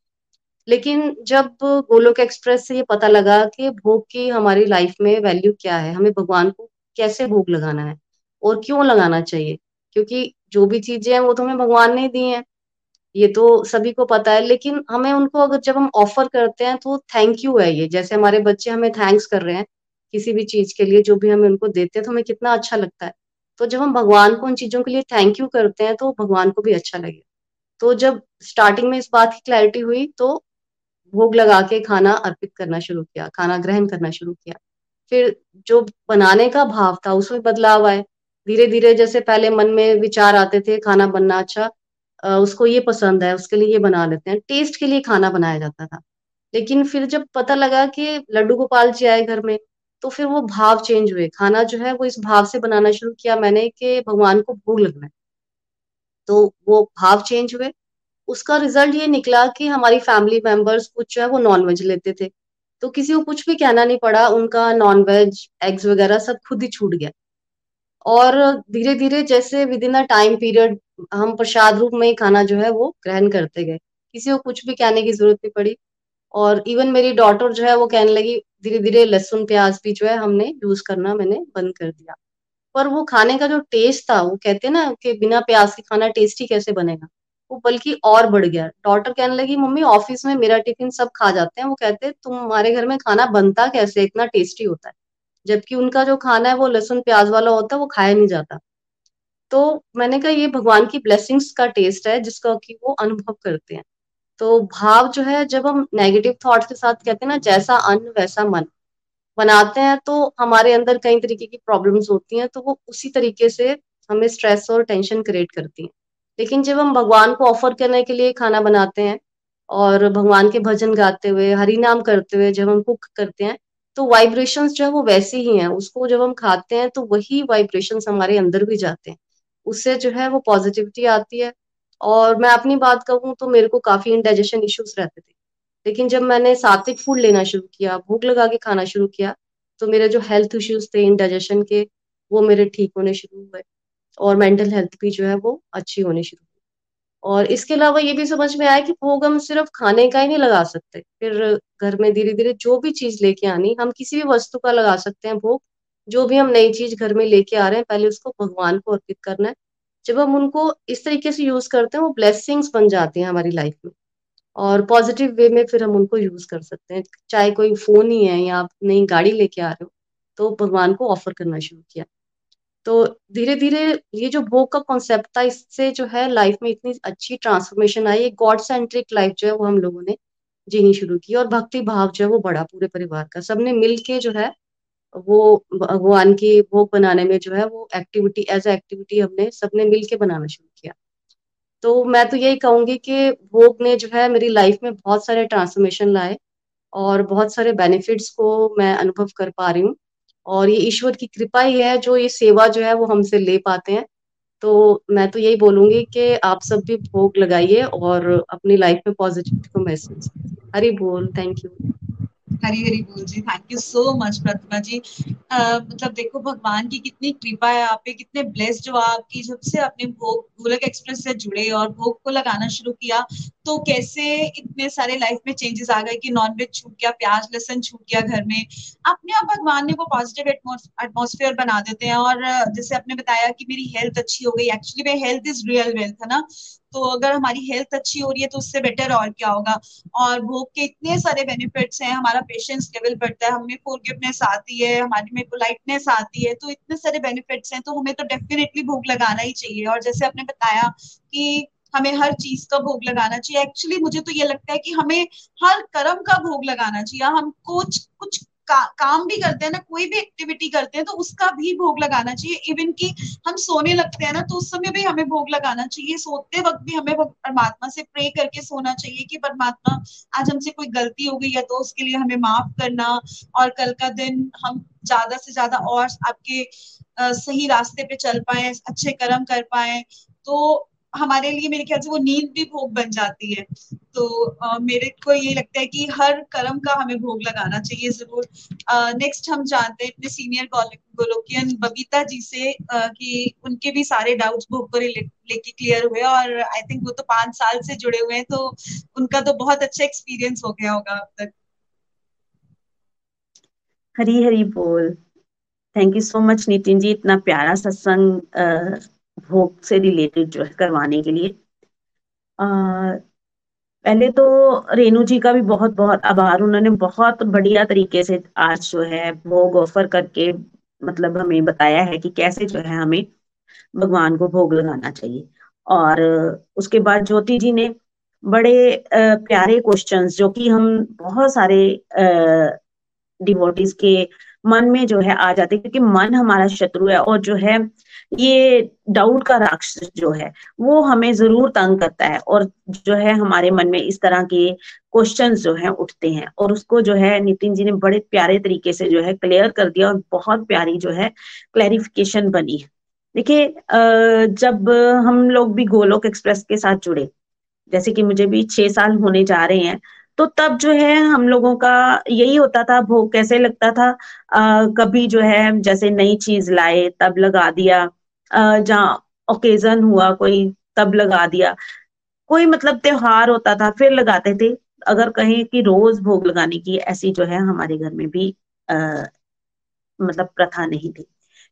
लेकिन जब गोलोक एक्सप्रेस से ये पता लगा कि भोग की हमारी लाइफ में वैल्यू क्या है, हमें भगवान को कैसे भोग लगाना है और क्यों लगाना चाहिए? क्योंकि जो भी चीज़ें हैं वो तो हमें भगवान ने दी हैं। ये तो सभी को पता है, लेकिन हमें उनको अगर जब हम ऑफ़र करते हैं तो थैंक यू है ये। जैसे हमारे बच्चे हमें थैंक्स कर रहे हैं किसी भी चीज़ के लिए, जो भी हमें उनको देते हैं तो हमें कितना अच्छा लगता है। तो जब हम भगवान को उन चीज़ों के लिए थैंक यू करते हैं तो भगवान को भी अच्छा लगे तो जब स्टार्टिंग में इस बात की क्लैरिटी हुई तो भोग लगा के खाना अर्पित करना शुरू किया, खाना ग्रहण करना शुरू किया। फिर जो बनाने का भाव था, उसमें बदलाव आए। धीरे धीरे जैसे पहले मन में विचार आते थे, खाना बनना अच्छा उसको ये पसंद है, उसके लिए ये बना लेते हैं। टेस्ट के लिए खाना बनाया जाता था। लेकिन फिर जब पता लगा कि लड्डू गोपाल जी आए घर में तो फिर वो भाव चेंज हुए। खाना जो है, वो इस भाव से बनाना शुरू किया मैंने कि भगवान को भोग लगना है। तो वो भाव चेंज हुए। उसका रिज़ल्ट ये निकला कि हमारी फैमिली मेंबर्स कुछ जो है वो नॉन वेज लेते थे। तो किसी को कुछ भी कहना नहीं पड़ा, उनका नॉन वेज एग्स वगैरह सब खुद ही छूट गया। और धीरे धीरे जैसे within a time period हम प्रसाद रूप में ही खाना जो है वो ग्रहण करते गए। किसी को कुछ भी कहने की ज़रूरत नहीं पड़ी। और इवन मेरी डॉटर जो है वो कहने लगी धीरे धीरे लहसुन, प्याज भी जो है हमने यूज़ करना, मैंने बंद कर दिया। पर वो खाने का जो टेस्ट था, वो कहते ना कि बिना प्याज के खाना टेस्टी कैसे बनेगा? वो बल्कि और बढ़ गया। डॉटर कहने लगी, मम्मी ऑफ़िस में मेरा टिफ़िन सब खा जाते हैं। वो कहते हैं तुम्हारे घर में खाना बनता कैसे? इतना टेस्टी होता है। जबकि उनका जो खाना है, वो लहसुन, प्याज वाला होता है, वो खाया नहीं जाता। तो मैंने कहा, ये भगवान की ब्लेसिंग्स का टेस्ट है, जिसका कि वो अनुभव करते हैं। तो भाव जो है, जब हम नेगेटिव थॉट्स के साथ कहते हैं ना, जैसा अन्न, वैसा मन। बनाते हैं तो हमारे अंदर कई तरीके की प्रॉब्लम्स होती हैं तो वो उसी तरीके से हमें स्ट्रेस और टेंशन क्रिएट करती हैं। लेकिन जब हम भगवान को ऑफ़र करने के लिए खाना बनाते हैं और भगवान के भजन गाते हुए हरि नाम करते हुए जब हम कुक करते हैं तो वाइब्रेशंस जो है वो वैसी ही हैं। उसको जब हम खाते हैं तो वही वाइब्रेशंस हमारे अंदर भी जाते हैं। उससे जो है वो पॉजिटिविटी आती है। और मैं अपनी बात कहूँ तो मेरे को काफ़ी इंडाइजेशन इश्यूज़ रहते थे। लेकिन जब मैंने सात्विक फ़ूड लेना शुरू किया, भूख लगा के खाना शुरू किया तो मेरे जो हेल्थ इश्यूज़ थे इंडाइजेशन के, वो मेरे ठीक होने शुरू हुए। और मेंटल हेल्थ भी जो है वो अच्छी होनी शुरू हुई। और इसके अलावा ये भी समझ में आया कि भोग हम सिर्फ़ खाने का ही नहीं लगा सकते। फिर घर में धीरे धीरे जो भी चीज़ लेके आनी, हम किसी भी वस्तु का लगा सकते हैं भोग, जो भी हम नई चीज़ घर में लेके आ रहे हैं, पहले उसको भगवान को अर्पित करना है। जब हम उनको इस तरीके से यूज़ करते हैं, वो ब्लेसिंग्स बन जाती हैं हमारी लाइफ में। और पॉजिटिव वे में फिर हम उनको यूज़ कर सकते हैं। चाहे कोई फ़ोन ही है या आप नई गाड़ी लेके आ रहे हो तो भगवान को ऑफ़र करना शुरू किया। तो धीरे धीरे ये जो भोग का कॉन्सेप्ट था, इससे जो है लाइफ में इतनी अच्छी ट्रांसफॉर्मेशन आई। एक गॉड सेंट्रिक लाइफ जो है वो हम लोगों ने जीनी शुरू की और भक्ति भाव जो है वो बढ़ा पूरे परिवार का। सबने मिल के जो है वो, भगवान की भोग बनाने में जो है वो एक्टिविटी एज एक्टिविटी हमने सबने मिल के बनाना शुरू किया। तो मैं तो यही कहूँगी कि भोग ने जो है मेरी लाइफ में बहुत सारे ट्रांसफॉर्मेशन लाए और बहुत सारे बेनिफिट्स को मैं अनुभव कर पा रही हूँ। और ये ईश्वर की कृपा ही है, जो ये सेवा जो है वो हमसे ले पाते हैं। तो मैं तो यही बोलूँगी कि आप सब भी भोग लगाइए और अपनी लाइफ में पॉजिटिविटी को महसूस हरी बोल थैंक यू हरी हरी बोल जी thank you so much Pratima ji. आ, मतलब देखो भगवान की कितनी कृपा है आप पे कितने ब्लेस जो आपकी जब से अपने भोग गोलक एक्सप्रेस से जुड़े और भोग को लगाना शुरू किया तो कैसे इतने सारे लाइफ में चेंजेस आ गए कि नॉनवेज छूट गया प्याज लहसन छूट गया घर में। अपने आप भगवान ने वो पॉजिटिव एटमोसफेयर बना देते हैं और जैसे आपने बताया कि मेरी हेल्थ अच्छी हो गई एक्चुअली में हेल्थ इज़ रियल वेल्थ है ना? तो अगर हमारी हेल्थ अच्छी हो रही है तो उससे बेटर और क्या होगा? और भोग के इतने सारे बेनिफिट्स हैं, हमारा पेशेंस लेवल बढ़ता है, हमें फॉरगिवनेस आती है, हमारे में पोलाइटनेस आती है तो इतने सारे बेनिफिट्स हैं तो हमें तो डेफिनेटली भोग लगाना ही चाहिए। और जैसे आपने बताया कि हमें हर चीज़ का भोग लगाना चाहिए एक्चुअली मुझे तो ये लगता है कि हमें हर कर्म का भोग लगाना चाहिए हम कुछ कुछ का, काम भी करते हैं ना कोई भी एक्टिविटी करते हैं तो उसका भी भोग लगाना चाहिए। इवन कि हम सोने लगते हैं ना तो उस समय भी हमें भोग लगाना चाहिए। सोते वक्त भी हमें परमात्मा से प्रे करके सोना चाहिए कि परमात्मा आज हमसे कोई गलती हो गई है तो उसके लिए हमें माफ़ करना। और कल का दिन हम ज़्यादा से ज़्यादा और आपके सही रास्ते पे चल पाए अच्छे कर्म कर पाए। तो हमारे लिए मेरे ख्याल से वो नींद भी भोग बन जाती है। तो uh, मेरे को ये लगता है कि हर कर्म का हमें भोग लगाना चाहिए ज़रूर। नेक्स्ट हम जानते हैं अपने सीनियर गोलोकियन बबीता जी से uh, कि उनके भी सारे डाउट्स भोग को लेके क्लियर हुए और आई थिंक वो तो पाँच साल से जुड़े हुए हैं तो उनका तो बहुत अच्छा एक्सपीरियंस हो गया होगा अब तक। हरी हरी बोल। Thank you so much Nitin ji इतना प्यारा सत्संग भोग से रिलेटेड जो है करवाने के लिए। आ, पहले तो रेणु जी का भी बहुत बहुत आभार। उन्होंने बहुत बढ़िया तरीके से आज जो है भोग ऑफ़र करके मतलब हमें बताया है कि कैसे जो है हमें भगवान को भोग लगाना चाहिए। और उसके बाद ज्योति जी ने बड़े प्यारे क्वेश्चंस जो कि हम बहुत सारे डिवोटीज के मन में जो है आ जाते क्योंकि मन हमारा शत्रु है और जो है ये डाउट का राक्षस जो है, वो हमें ज़रूर तंग करता है और जो है हमारे मन में इस तरह के क्वेश्चन जो है उठते हैं और उसको जो है नितिन जी ने बड़े प्यारे तरीके से जो है क्लियर कर दिया और बहुत प्यारी जो है क्लैरिफिकेशन बनी है। देखिए जब हम लोग भी गोलोक एक्सप्रेस के साथ जुड़े, जैसे कि मुझे भी छह साल होने जा रहे हैं तो तब जो है हम लोगों का यही होता था भोग कैसे लगता था? आ, कभी जो है जैसे नई चीज़ लाए तब लगा दिया। जहाँ ओकेजन हुआ कोई तब लगा दिया। कोई मतलब त्योहार होता था फिर लगाते थे। अगर कहें कि रोज भोग लगाने की ऐसी जो है हमारे घर में भी आ, मतलब प्रथा नहीं थी।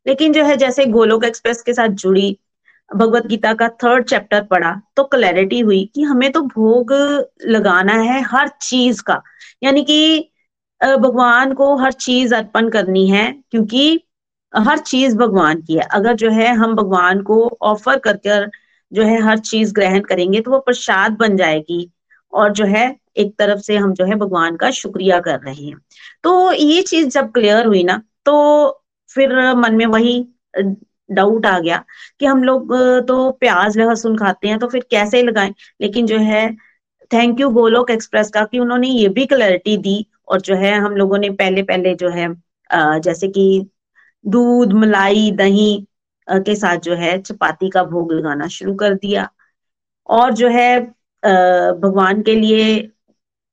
लेकिन जो है जैसे गोलोक एक्सप्रेस के साथ जुड़ी भगवत गीता का थर्ड चैप्टर पढ़ा तो क्लैरिटी हुई कि हमें तो भोग लगाना है हर चीज़ का। यानी कि भगवान को हर चीज़ अर्पण करनी है, क्योंकि हर चीज़ भगवान की है। अगर जो है हम भगवान को ऑफ़र करके जो है हर चीज़ ग्रहण करेंगे तो वो प्रसाद बन जाएगी और जो है एक तरफ़ से हम जो है भगवान का शुक्रिया कर रहे हैं। तो ये चीज़ जब क्लियर हुई ना तो फिर मन में वही डाउट आ गया कि हम लोग तो प्याज लहसुन खाते हैं तो फिर कैसे लगाएँ? लेकिन जो है थैंक यू गोलोक एक्सप्रेस का कि उन्होंने ये भी क्लैरिटी दी और जो है, हम लोगों ने पहले पहले जो है जैसे कि दूध, मलाई, दही के साथ जो है, चपाती का भोग लगाना शुरू कर दिया। और जो है भगवान के लिए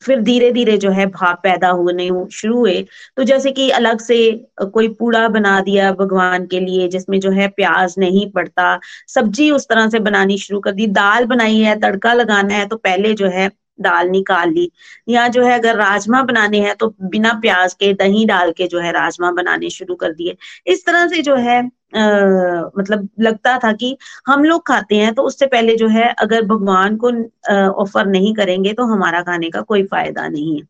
फिर धीरे धीरे जो है भाव पैदा होने शुरू हुए। तो जैसे कि अलग से कोई पूड़ा बना दिया भगवान के लिए, जिसमें जो है प्याज नहीं पड़ता, सब्ज़ी उस तरह से बनानी शुरू कर दी, दाल बनाई है, तड़का लगाना है तो पहले जो है दाल निकाल ली। या जो है अगर राजमा बनाने हैं तो बिना प्याज के, दही डाल के जो है राजमा बनाने शुरू कर दिए। इस तरह से जो है आ, मतलब लगता था कि हम लोग खाते हैं तो उससे पहले जो है अगर भगवान को ऑफ़र नहीं करेंगे तो हमारा खाने का कोई फ़ायदा नहीं है।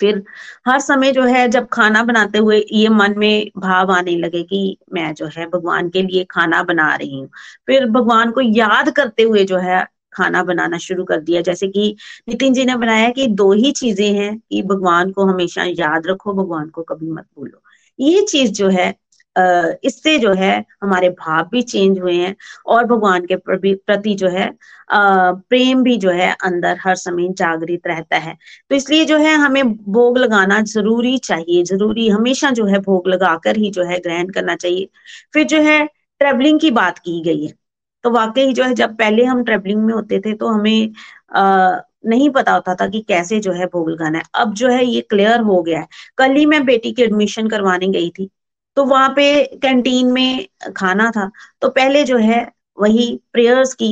फिर हर समय जो है जब खाना बनाते हुए ये मन में भाव आने लगे कि मैं जो है भगवान के लिए खाना बना रही हूँ। फिर भगवान को याद करते हुए जो है खाना बनाना शुरू कर दिया। जैसे कि नितिन जी ने बनाया कि दो ही चीज़ें हैं कि भगवान को हमेशा याद रखो भगवान को कभी मत भूलो। ये चीज़ जो है इससे जो है हमारे भाव भी चेंज हुए हैं और भगवान के प्रति जो है प्रेम भी जो है अंदर हर समय जागृत रहता है। तो इसलिए जो है हमें भोग लगाना ज़रूरी चाहिए ज़रूरी हमेशा जो है भोग लगाकर ही जो है ग्रहण करना चाहिए। फिर जो है ट्रेवलिंग की बात की गई है। तो वाकई जो है जब पहले हम ट्रेवलिंग में होते थे तो हमें आ, नहीं पता होता था कि कैसे जो है भोग लगाना है। अब जो है ये क्लियर हो गया है। कल ही मैं बेटी की एडमिशन करवाने गई थी। तो वहाँ पे कैंटीन में खाना था। तो पहले जो है, वही प्रेयर्स की,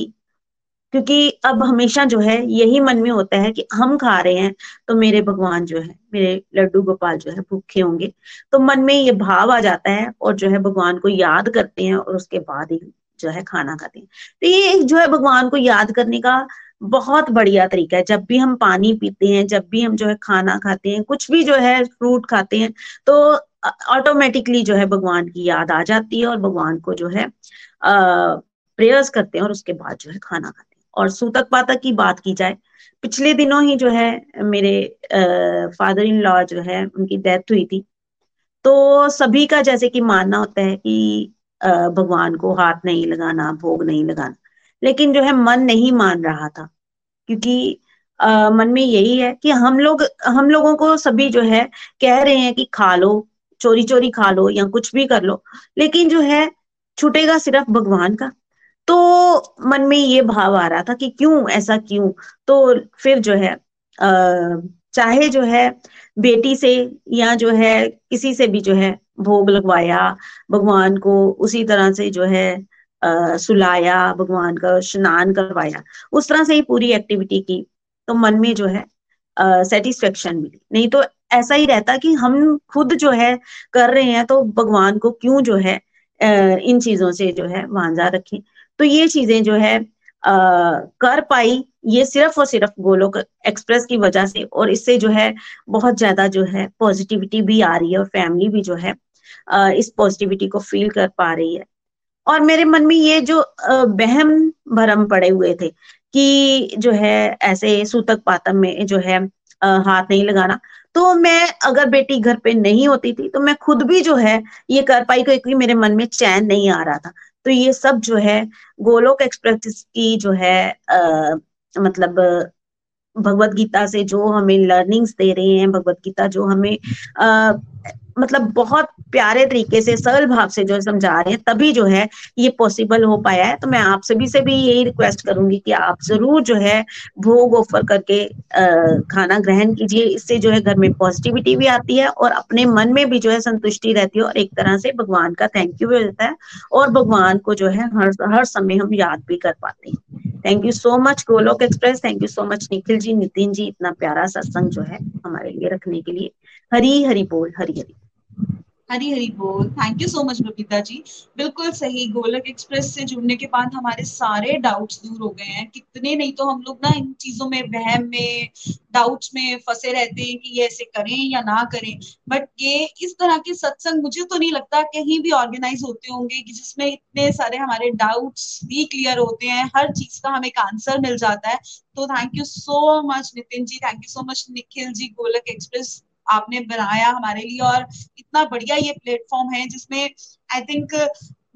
क्योंकि अब हमेशा जो है, यही मन में होता है कि हम खा रहे हैं तो मेरे भगवान जो है, मेरे लड्डू गोपाल जो है, भूखे होंगे। तो मन में ये भाव आ जाता है और जो है, भगवान को याद करते हैं और उसके बाद ही जो है, खाना खाते हैं। तो ये जो है, भगवान को याद करने का बहुत बढ़िया तरीका है। जब भी हम पानी पीते हैं, जब भी हम जो है, खाना खाते हैं, कुछ भी जो है फ्रूट खाते हैं तो ऑटोमेटिकली जो है भगवान की याद आ जाती है और भगवान को जो है प्रेयर्स करते हैं और उसके बाद जो है खाना खाते हैं। और सूतक पातक की बात की जाए पिछले दिनों ही जो है मेरे फादर इन लॉ जो है उनकी डेथ हुई थी। तो सभी का जैसे कि मानना होता है कि भगवान को हाथ नहीं लगाना भोग नहीं लगाना लेकिन जो है मन नहीं मान रहा था। क्योंकि आ, मन में यही है कि हम लोग हम लोगों को सभी जो है कह रहे हैं कि खा लो चोरी चोरी खा लो या कुछ भी कर लो लेकिन जो है छूटेगा सिर्फ़ भगवान का। तो मन में ये भाव आ रहा था कि क्यों ऐसा क्यों? तो फिर जो है चाहे जो है बेटी से या जो है किसी से भी जो है भोग लगवाया भगवान को उसी तरह से जो है आ, सुलाया भगवान का स्नान करवाया उस तरह से ही पूरी एक्टिविटी की तो मन में जो है सेटिस्फेक्शन मिली। नहीं तो ऐसा ही रहता कि हम खुद जो है कर रहे हैं तो भगवान को क्यों जो है इन चीज़ों से जो है वांझा रखें। तो ये चीज़ें जो है आ, कर पाई ये सिर्फ़ और सिर्फ़ गोलोक एक्सप्रेस की वजह से और इससे जो है बहुत ज़्यादा जो है पॉजिटिविटी भी आ रही है और फैमिली भी जो है आ, इस पॉजिटिविटी को फील कर पा रही है। और मेरे मन में ये जो बहम भरम पड़े हुए थे कि जो है ऐसे सूतक पातम में जो है हाथ नहीं लगाना। तो मैं अगर बेटी घर पे नहीं होती थी तो मैं खुद भी जो है ये कर पाई क्योंकि मेरे मन में चैन नहीं आ रहा था। तो ये सब जो है गोलोक एक्सप्रेस की जो है आ, मतलब भगवत गीता से जो हमें लर्निंग्स दे रहे हैं भगवत गीता जो हमें आ, मतलब बहुत प्यारे तरीके से सरल भाव से जो समझा रहे हैं तभी जो है ये पॉसिबल हो पाया है। तो मैं आप सभी से भी यही रिक्वेस्ट करूँगी कि आप ज़रूर जो है भोग ऑफ़र करके आ, खाना ग्रहण कीजिए। इससे जो है घर में पॉजिटिविटी भी आती है और अपने मन में भी जो है संतुष्टि रहती है और एक तरह से भगवान का थैंक यू भी होता है और भगवान को जो है हर हर समय हम याद भी कर पाते हैं। Thank you so much Golok express thank you so much Nikhil ji Nitin ji इतना प्यारा सत्संग जो है हमारे लिए रखने के लिए। हरी हरी बोल हरी हरी हरी हरी बोल। Thank you so much Babita ji. बिल्कुल सही। गोलक एक्सप्रेस से जुड़ने के बाद हमारे सारे डाउट्स दूर हो गए हैं। कितने नहीं तो हम लोग ना इन चीज़ों में, वहम में डाउट्स में फंसे रहते हैं कि ये ऐसे करें या ना करें। बट ये इस तरह के सत्संग, मुझे तो नहीं लगता कहीं भी ऑर्गेनाइज होते होंगे कि जिसमें इतने सारे हमारे डाउट्स भी क्लियर होते हैं, हर चीज़ का हमें एक आंसर मिल जाता है। तो thank you so much Nitin ji. Thank you so much Nikhil ji Golok express आपने बनाया हमारे लिए और इतना बढ़िया ये प्लेटफॉर्म है जिसमें आई थिंक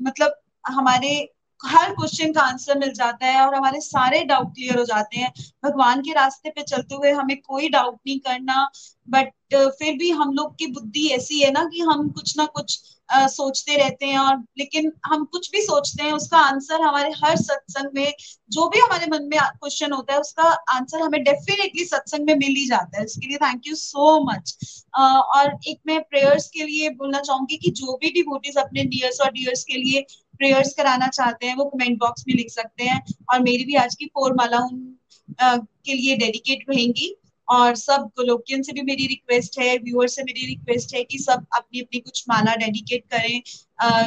मतलब हमारे हर क्वेश्चन का आंसर मिल जाता है और हमारे सारे डाउट क्लियर हो जाते हैं। भगवान के रास्ते पे चलते हुए हमें कोई डाउट नहीं करना बट फिर भी हम लोग की बुद्धि ऐसी है ना कि हम कुछ ना कुछ सोचते रहते हैं और लेकिन हम कुछ भी सोचते हैं, उसका आंसर हमारे हर सत्संग में, जो भी हमारे मन में क्वेश्चन होता है, उसका आंसर हमें डेफिनेटली सत्संग में मिल ही जाता है। इसके लिए थैंक यू सो मच और एक मैं प्रेयर्स के लिए बोलना चाहूँगी कि जो भी डिवोटीज अपने डियर्स और डियर्स के लिए प्रेयर्स कराना चाहते हैं, वो कमेंट बॉक्स में लिख सकते हैं और मेरी भी आज की फोर माला उन के लिए डेडिकेट रहेंगी। और सब गोलोकियन से भी मेरी रिक्वेस्ट है व्यूअर से मेरी रिक्वेस्ट है कि सब अपनी अपनी कुछ माला डेडिकेट करें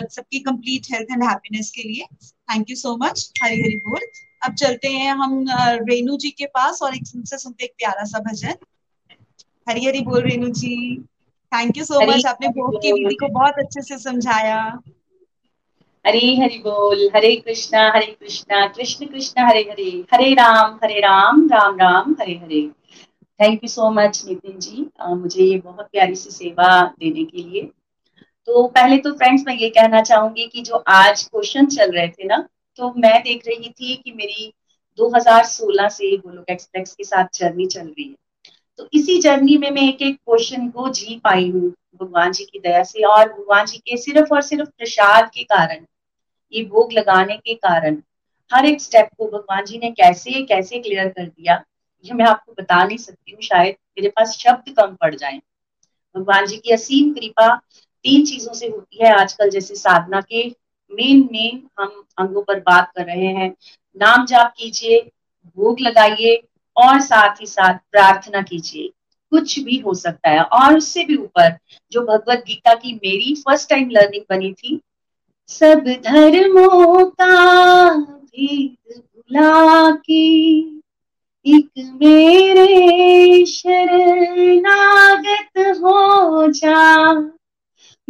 सबकी कंप्लीट हेल्थ एंड हैप्पीनेस के लिए। Thank you so much Hari Hari बोल। अब चलते हैं हम रेणु जी के पास और एक सुनते सुनते एक प्यारा सा भजन। हरी हरी बोल Renu ji. Thank you so much आपने भोग की विधि को बहुत अच्छे से समझाया। हरे हरि बोल हरे कृष्णा हरे कृष्णा कृष्ण कृष्ण हरे हरे। हरे राम हरे Ram Ram Ram Hare Hare. Thank you so much Nitin ji आ, मुझे ये बहुत प्यारी सी सेवा देने के लिए। तो पहले तो फ्रेंड्स मैं ये कहना चाहूँगी कि जो आज क्वेश्चन चल रहे थे ना तो मैं देख रही थी कि मेरी 2016 से गोलोक एक्सप्रेस के साथ जर्नी चल रही है। तो इसी जर्नी में मैं एक एक क्वेश्चन को जी पाई हूँ भगवान जी की दया से और भगवान जी के सिर्फ़ और सिर्फ़ प्रसाद के कारण ये भोग लगाने के कारण। हर एक स्टेप को भगवान जी ने कैसे कैसे क्लियर कर दिया ये मैं आपको बता नहीं सकती हूँ, शायद मेरे पास शब्द कम पड़ जाए। भगवान जी की असीम कृपा तीन चीज़ों से होती है। आजकल जैसे साधना के मेन मेन हम अंगों पर बात कर रहे हैं। नाम जाप कीजिए, भोग लगाइए और साथ ही साथ प्रार्थना कीजिए। कुछ भी हो सकता है। और उससे भी ऊपर, जो भगवत गीता की मेरी फ़र्स्ट टाइम लर्निंग बनी थी, सब धर्मों का भेद भुला के एक मेरे शरणागत हो जा।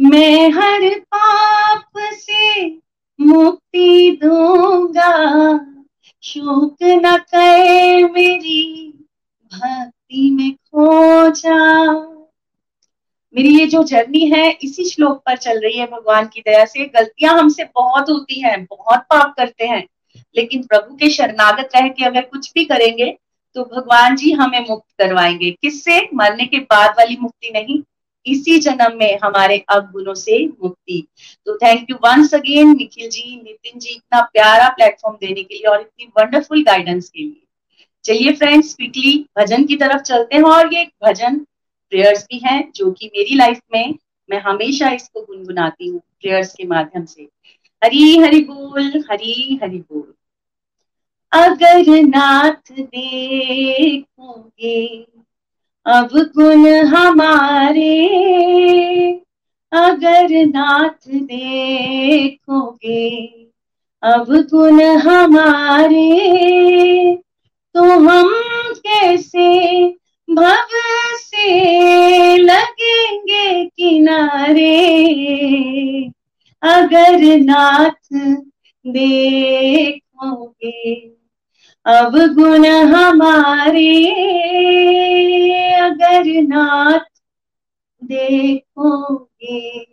मैं हर पाप से मुक्ति दूँगा। शोक न कर मेरी, भक्ति में खो जा। मेरी ये जो जर्नी है, इसी श्लोक पर चल रही है भगवान की दया से। गलतियाँ हमसे बहुत होती हैं, बहुत पाप करते हैं। लेकिन प्रभु के शरणागत रह के अगर कुछ भी करेंगे तो भगवान जी हमें मुक्त करवाएँगे। किससे? मरने के बाद वाली मुक्ति नहीं, इसी जन्म में हमारे अवगुणों से मुक्ति। तो thank you once again Nikhil ji, Nitin ji, इतना प्यारा प्लेटफॉर्म देने के लिए और इतनी वंडरफुल गाइडेंस के लिए। चलिए फ्रेंड्स क्विकली भजन की तरफ़ चलते हैं और ये भजन प्रेयर्स भी हैं, जो कि मेरी लाइफ में मैं हमेशा इसको गुनगुनाती हूँ प्रेयर्स के माध्यम से। हरी हरि बोल, हरी हरि बोल। अगर नाथ देखोगे। अब गुण हमारे अगर नाथ देखोगे। अब गुण हमारे तो हम कैसे भव से लगेंगे किनारे? अगर नाथ देखोगे। अब गुण हमारे अगर नाथ देखोगे।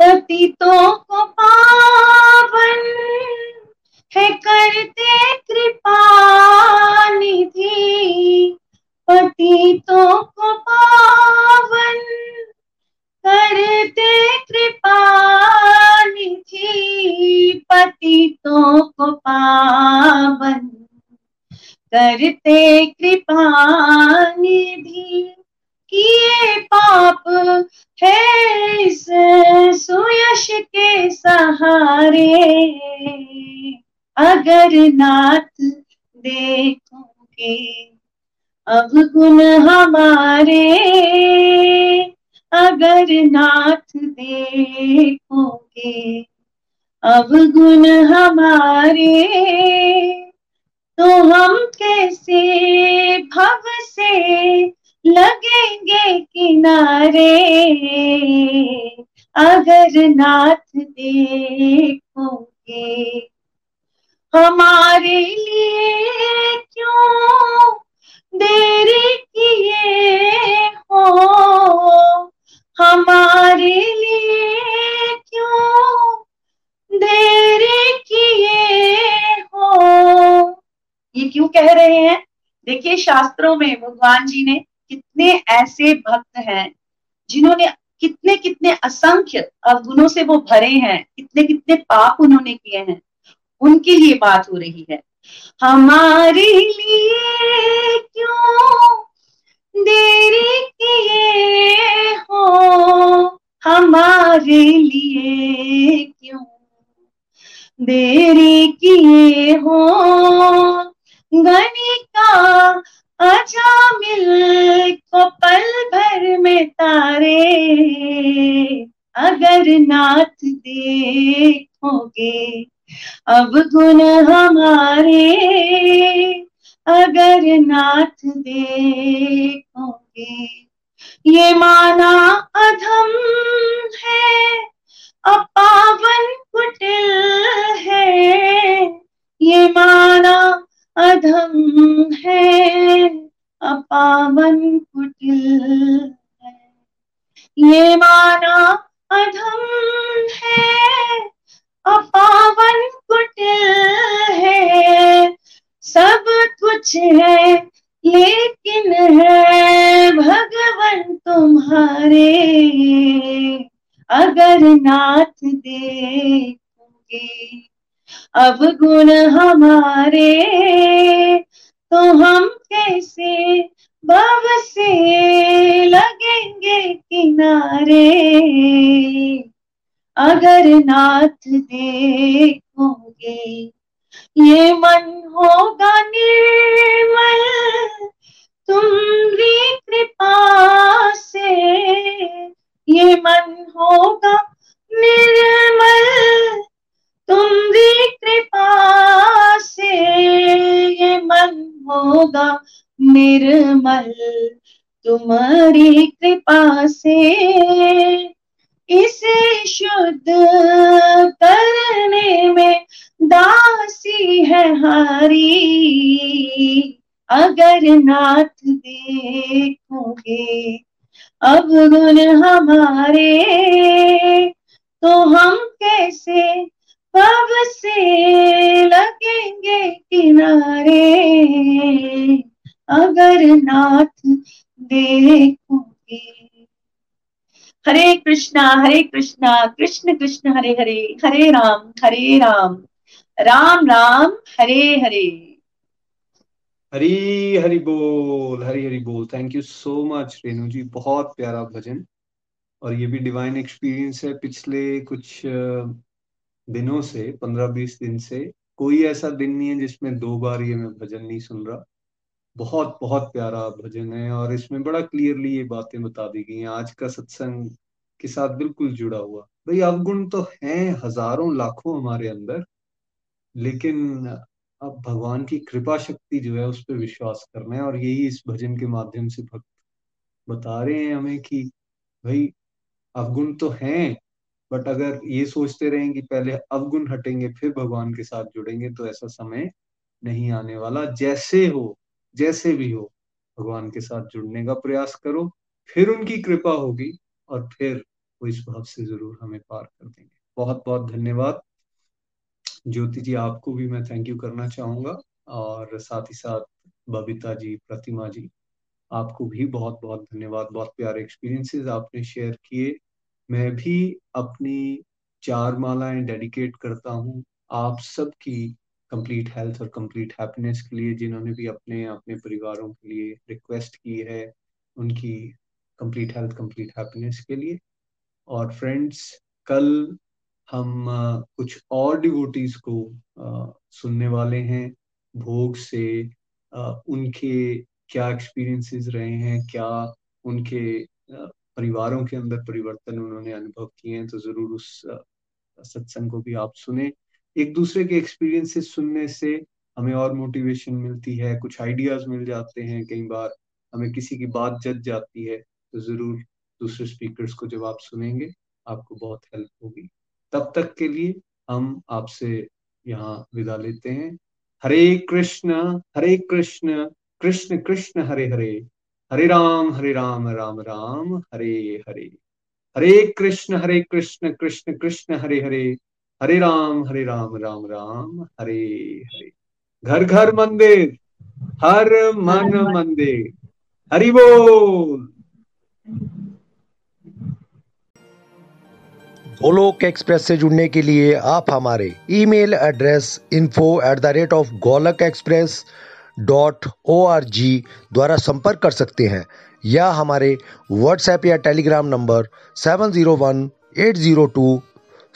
पतितों को पावन है करते कृपा निधि। पतितों को पावन करते कृपा निधि पतितों को पावन। करते कृपा निधि किए पाप है इस सुयश के सहारे। अगर नाथ देखोगे अब गुण हमारे। अगर नाथ देखोगे, अब गुण हमारे तो हम कैसे भव से लगेंगे किनारे? अगर नाथ देखोगे, हमारे लिए क्यों देरी किए हो? हमारे लिए क्यों देरी किए हो? ये क्यों कह रहे हैं? देखिए, शास्त्रों में भगवान जी ने कितने ऐसे भक्त हैं, जिन्होंने कितने कितने असंख्य अवगुणों से वो भरे हैं कितने कितने पाप उन्होंने किए हैं। उनके लिए बात हो रही है। हमारे लिए क्यों देरी किए हो हमारे लिए क्यों? देरी किए हो गनी का गणिका अजामिल को पल भर में तारे। अगर नाथ देखोगे, अब गुण हमारे। अगर नाथ देखोगे। ये माना अधम है अपावन कुटिल है। ये माना अधम है अपावन कुटिल है। ये माना अधम है अपावन कुटिल है। सब कुछ है, लेकिन है भगवन तुम्हारे। अगर नाथ देखोगे, अब गुण हमारे। तो हम कैसे भव से लगेंगे किनारे? अगर नाथ देखोगे ये मन होगा निर्मल तुम्हारी कृपा से। ये मन होगा निर्मल, तुम तुम्हारी कृपा से। ये मन होगा निर्मल, तुम्हारी कृपा से। इसे शुद्ध करने में दासी है हारी। अगर नाथ देखोगे अब गुण हमारे तो हम कैसे पब से लगेंगे किनारे? अगर नाथ देखोगे हरे कृष्णा हरे कृष्णा, कृष्ण कृष्ण हरे हरे हरे राम हरे राम राम राम, हरे हरे। हरी हरि बोल, हरी हरि बोल। Thank you so much Renu ji. बहुत प्यारा भजन। और ये भी डिवाइन एक्सपीरियंस है। पिछले कुछ दिनों से, पंद्रह बीस दिन से, कोई ऐसा दिन नहीं है जिसमें दो बार ये मैं भजन नहीं सुन रहा। बहुत बहुत प्यारा भजन है और इसमें बड़ा क्लियरली ये बातें बता दी गई हैं। आज का सत्संग के साथ बिल्कुल जुड़ा हुआ। भाई, अवगुण तो हैं हज़ारों, लाखों हमारे अंदर, लेकिन अब भगवान की कृपा शक्ति जो है उस पर विश्वास करना है और यही इस भजन के माध्यम से भक्त बता रहे हैं हमें कि भाई, अवगुण तो हैं, बट अगर ये सोचते रहें कि पहले अवगुण हटेंगे, फिर भगवान के साथ जुड़ेंगे तो ऐसा समय नहीं आने वाला। जैसे हो जैसे भी हो, भगवान के साथ जुड़ने का प्रयास करो, फिर उनकी कृपा होगी और फिर वो इस भाव से ज़रूर हमें पार कर देंगे। बहुत बहुत धन्यवाद। ज्योति जी, आपको भी मैं थैंक यू करना चाहूँगा और साथ ही साथ बबीता जी, प्रतिमा जी, आपको भी बहुत बहुत धन्यवाद। बहुत प्यारे एक्सपीरियंसेस आपने शेयर किए। मैं भी अपनी चार मालाएँ डेडिकेट करता हूँ। आप सबकी कंप्लीट हेल्थ और कंप्लीट हैप्पीनेस के लिए, जिन्होंने भी अपने अपने परिवारों के लिए रिक्वेस्ट की है, उनकी कंप्लीट हेल्थ कंप्लीट हैप्पीनेस के लिए। और फ्रेंड्स कल हम कुछ और डिवोटीज को सुनने वाले हैं, भोग से उनके क्या एक्सपीरियंसेस रहे हैं, क्या उनके परिवारों के अंदर परिवर्तन उन्होंने अनुभव किए हैं तो ज़रूर उस सत्संग को भी आप सुने। एक दूसरे के एक्सपीरियंसेस सुनने से हमें और मोटिवेशन मिलती है, कुछ आइडियाज़ मिल जाते हैं कई बार, हमें किसी की बात जज जाती है तो ज़रूर दूसरे स्पीकर्स को जब आप सुनेंगे, आपको बहुत हेल्प होगी। तब तक के लिए हम आपसे यहाँ विदा लेते हैं। हरे कृष्ण हरे कृष्ण कृष्ण कृष्ण हरे हरे हरे राम हरे राम राम राम, हरे हरे। हरे कृष्ण हरे कृष्ण कृष्ण कृष्ण हरे हरे। हरे राम हरे राम राम राम हरे हरे। घर घर मंदिर हर मन मंदिर। हरि बोल। गोलोक एक्सप्रेस से जुड़ने के लिए आप हमारे email address info at the rate of Golok express dot O R G द्वारा संपर्क कर सकते हैं या हमारे व्हाट्सएप या Telegram number seven zero one eight zero two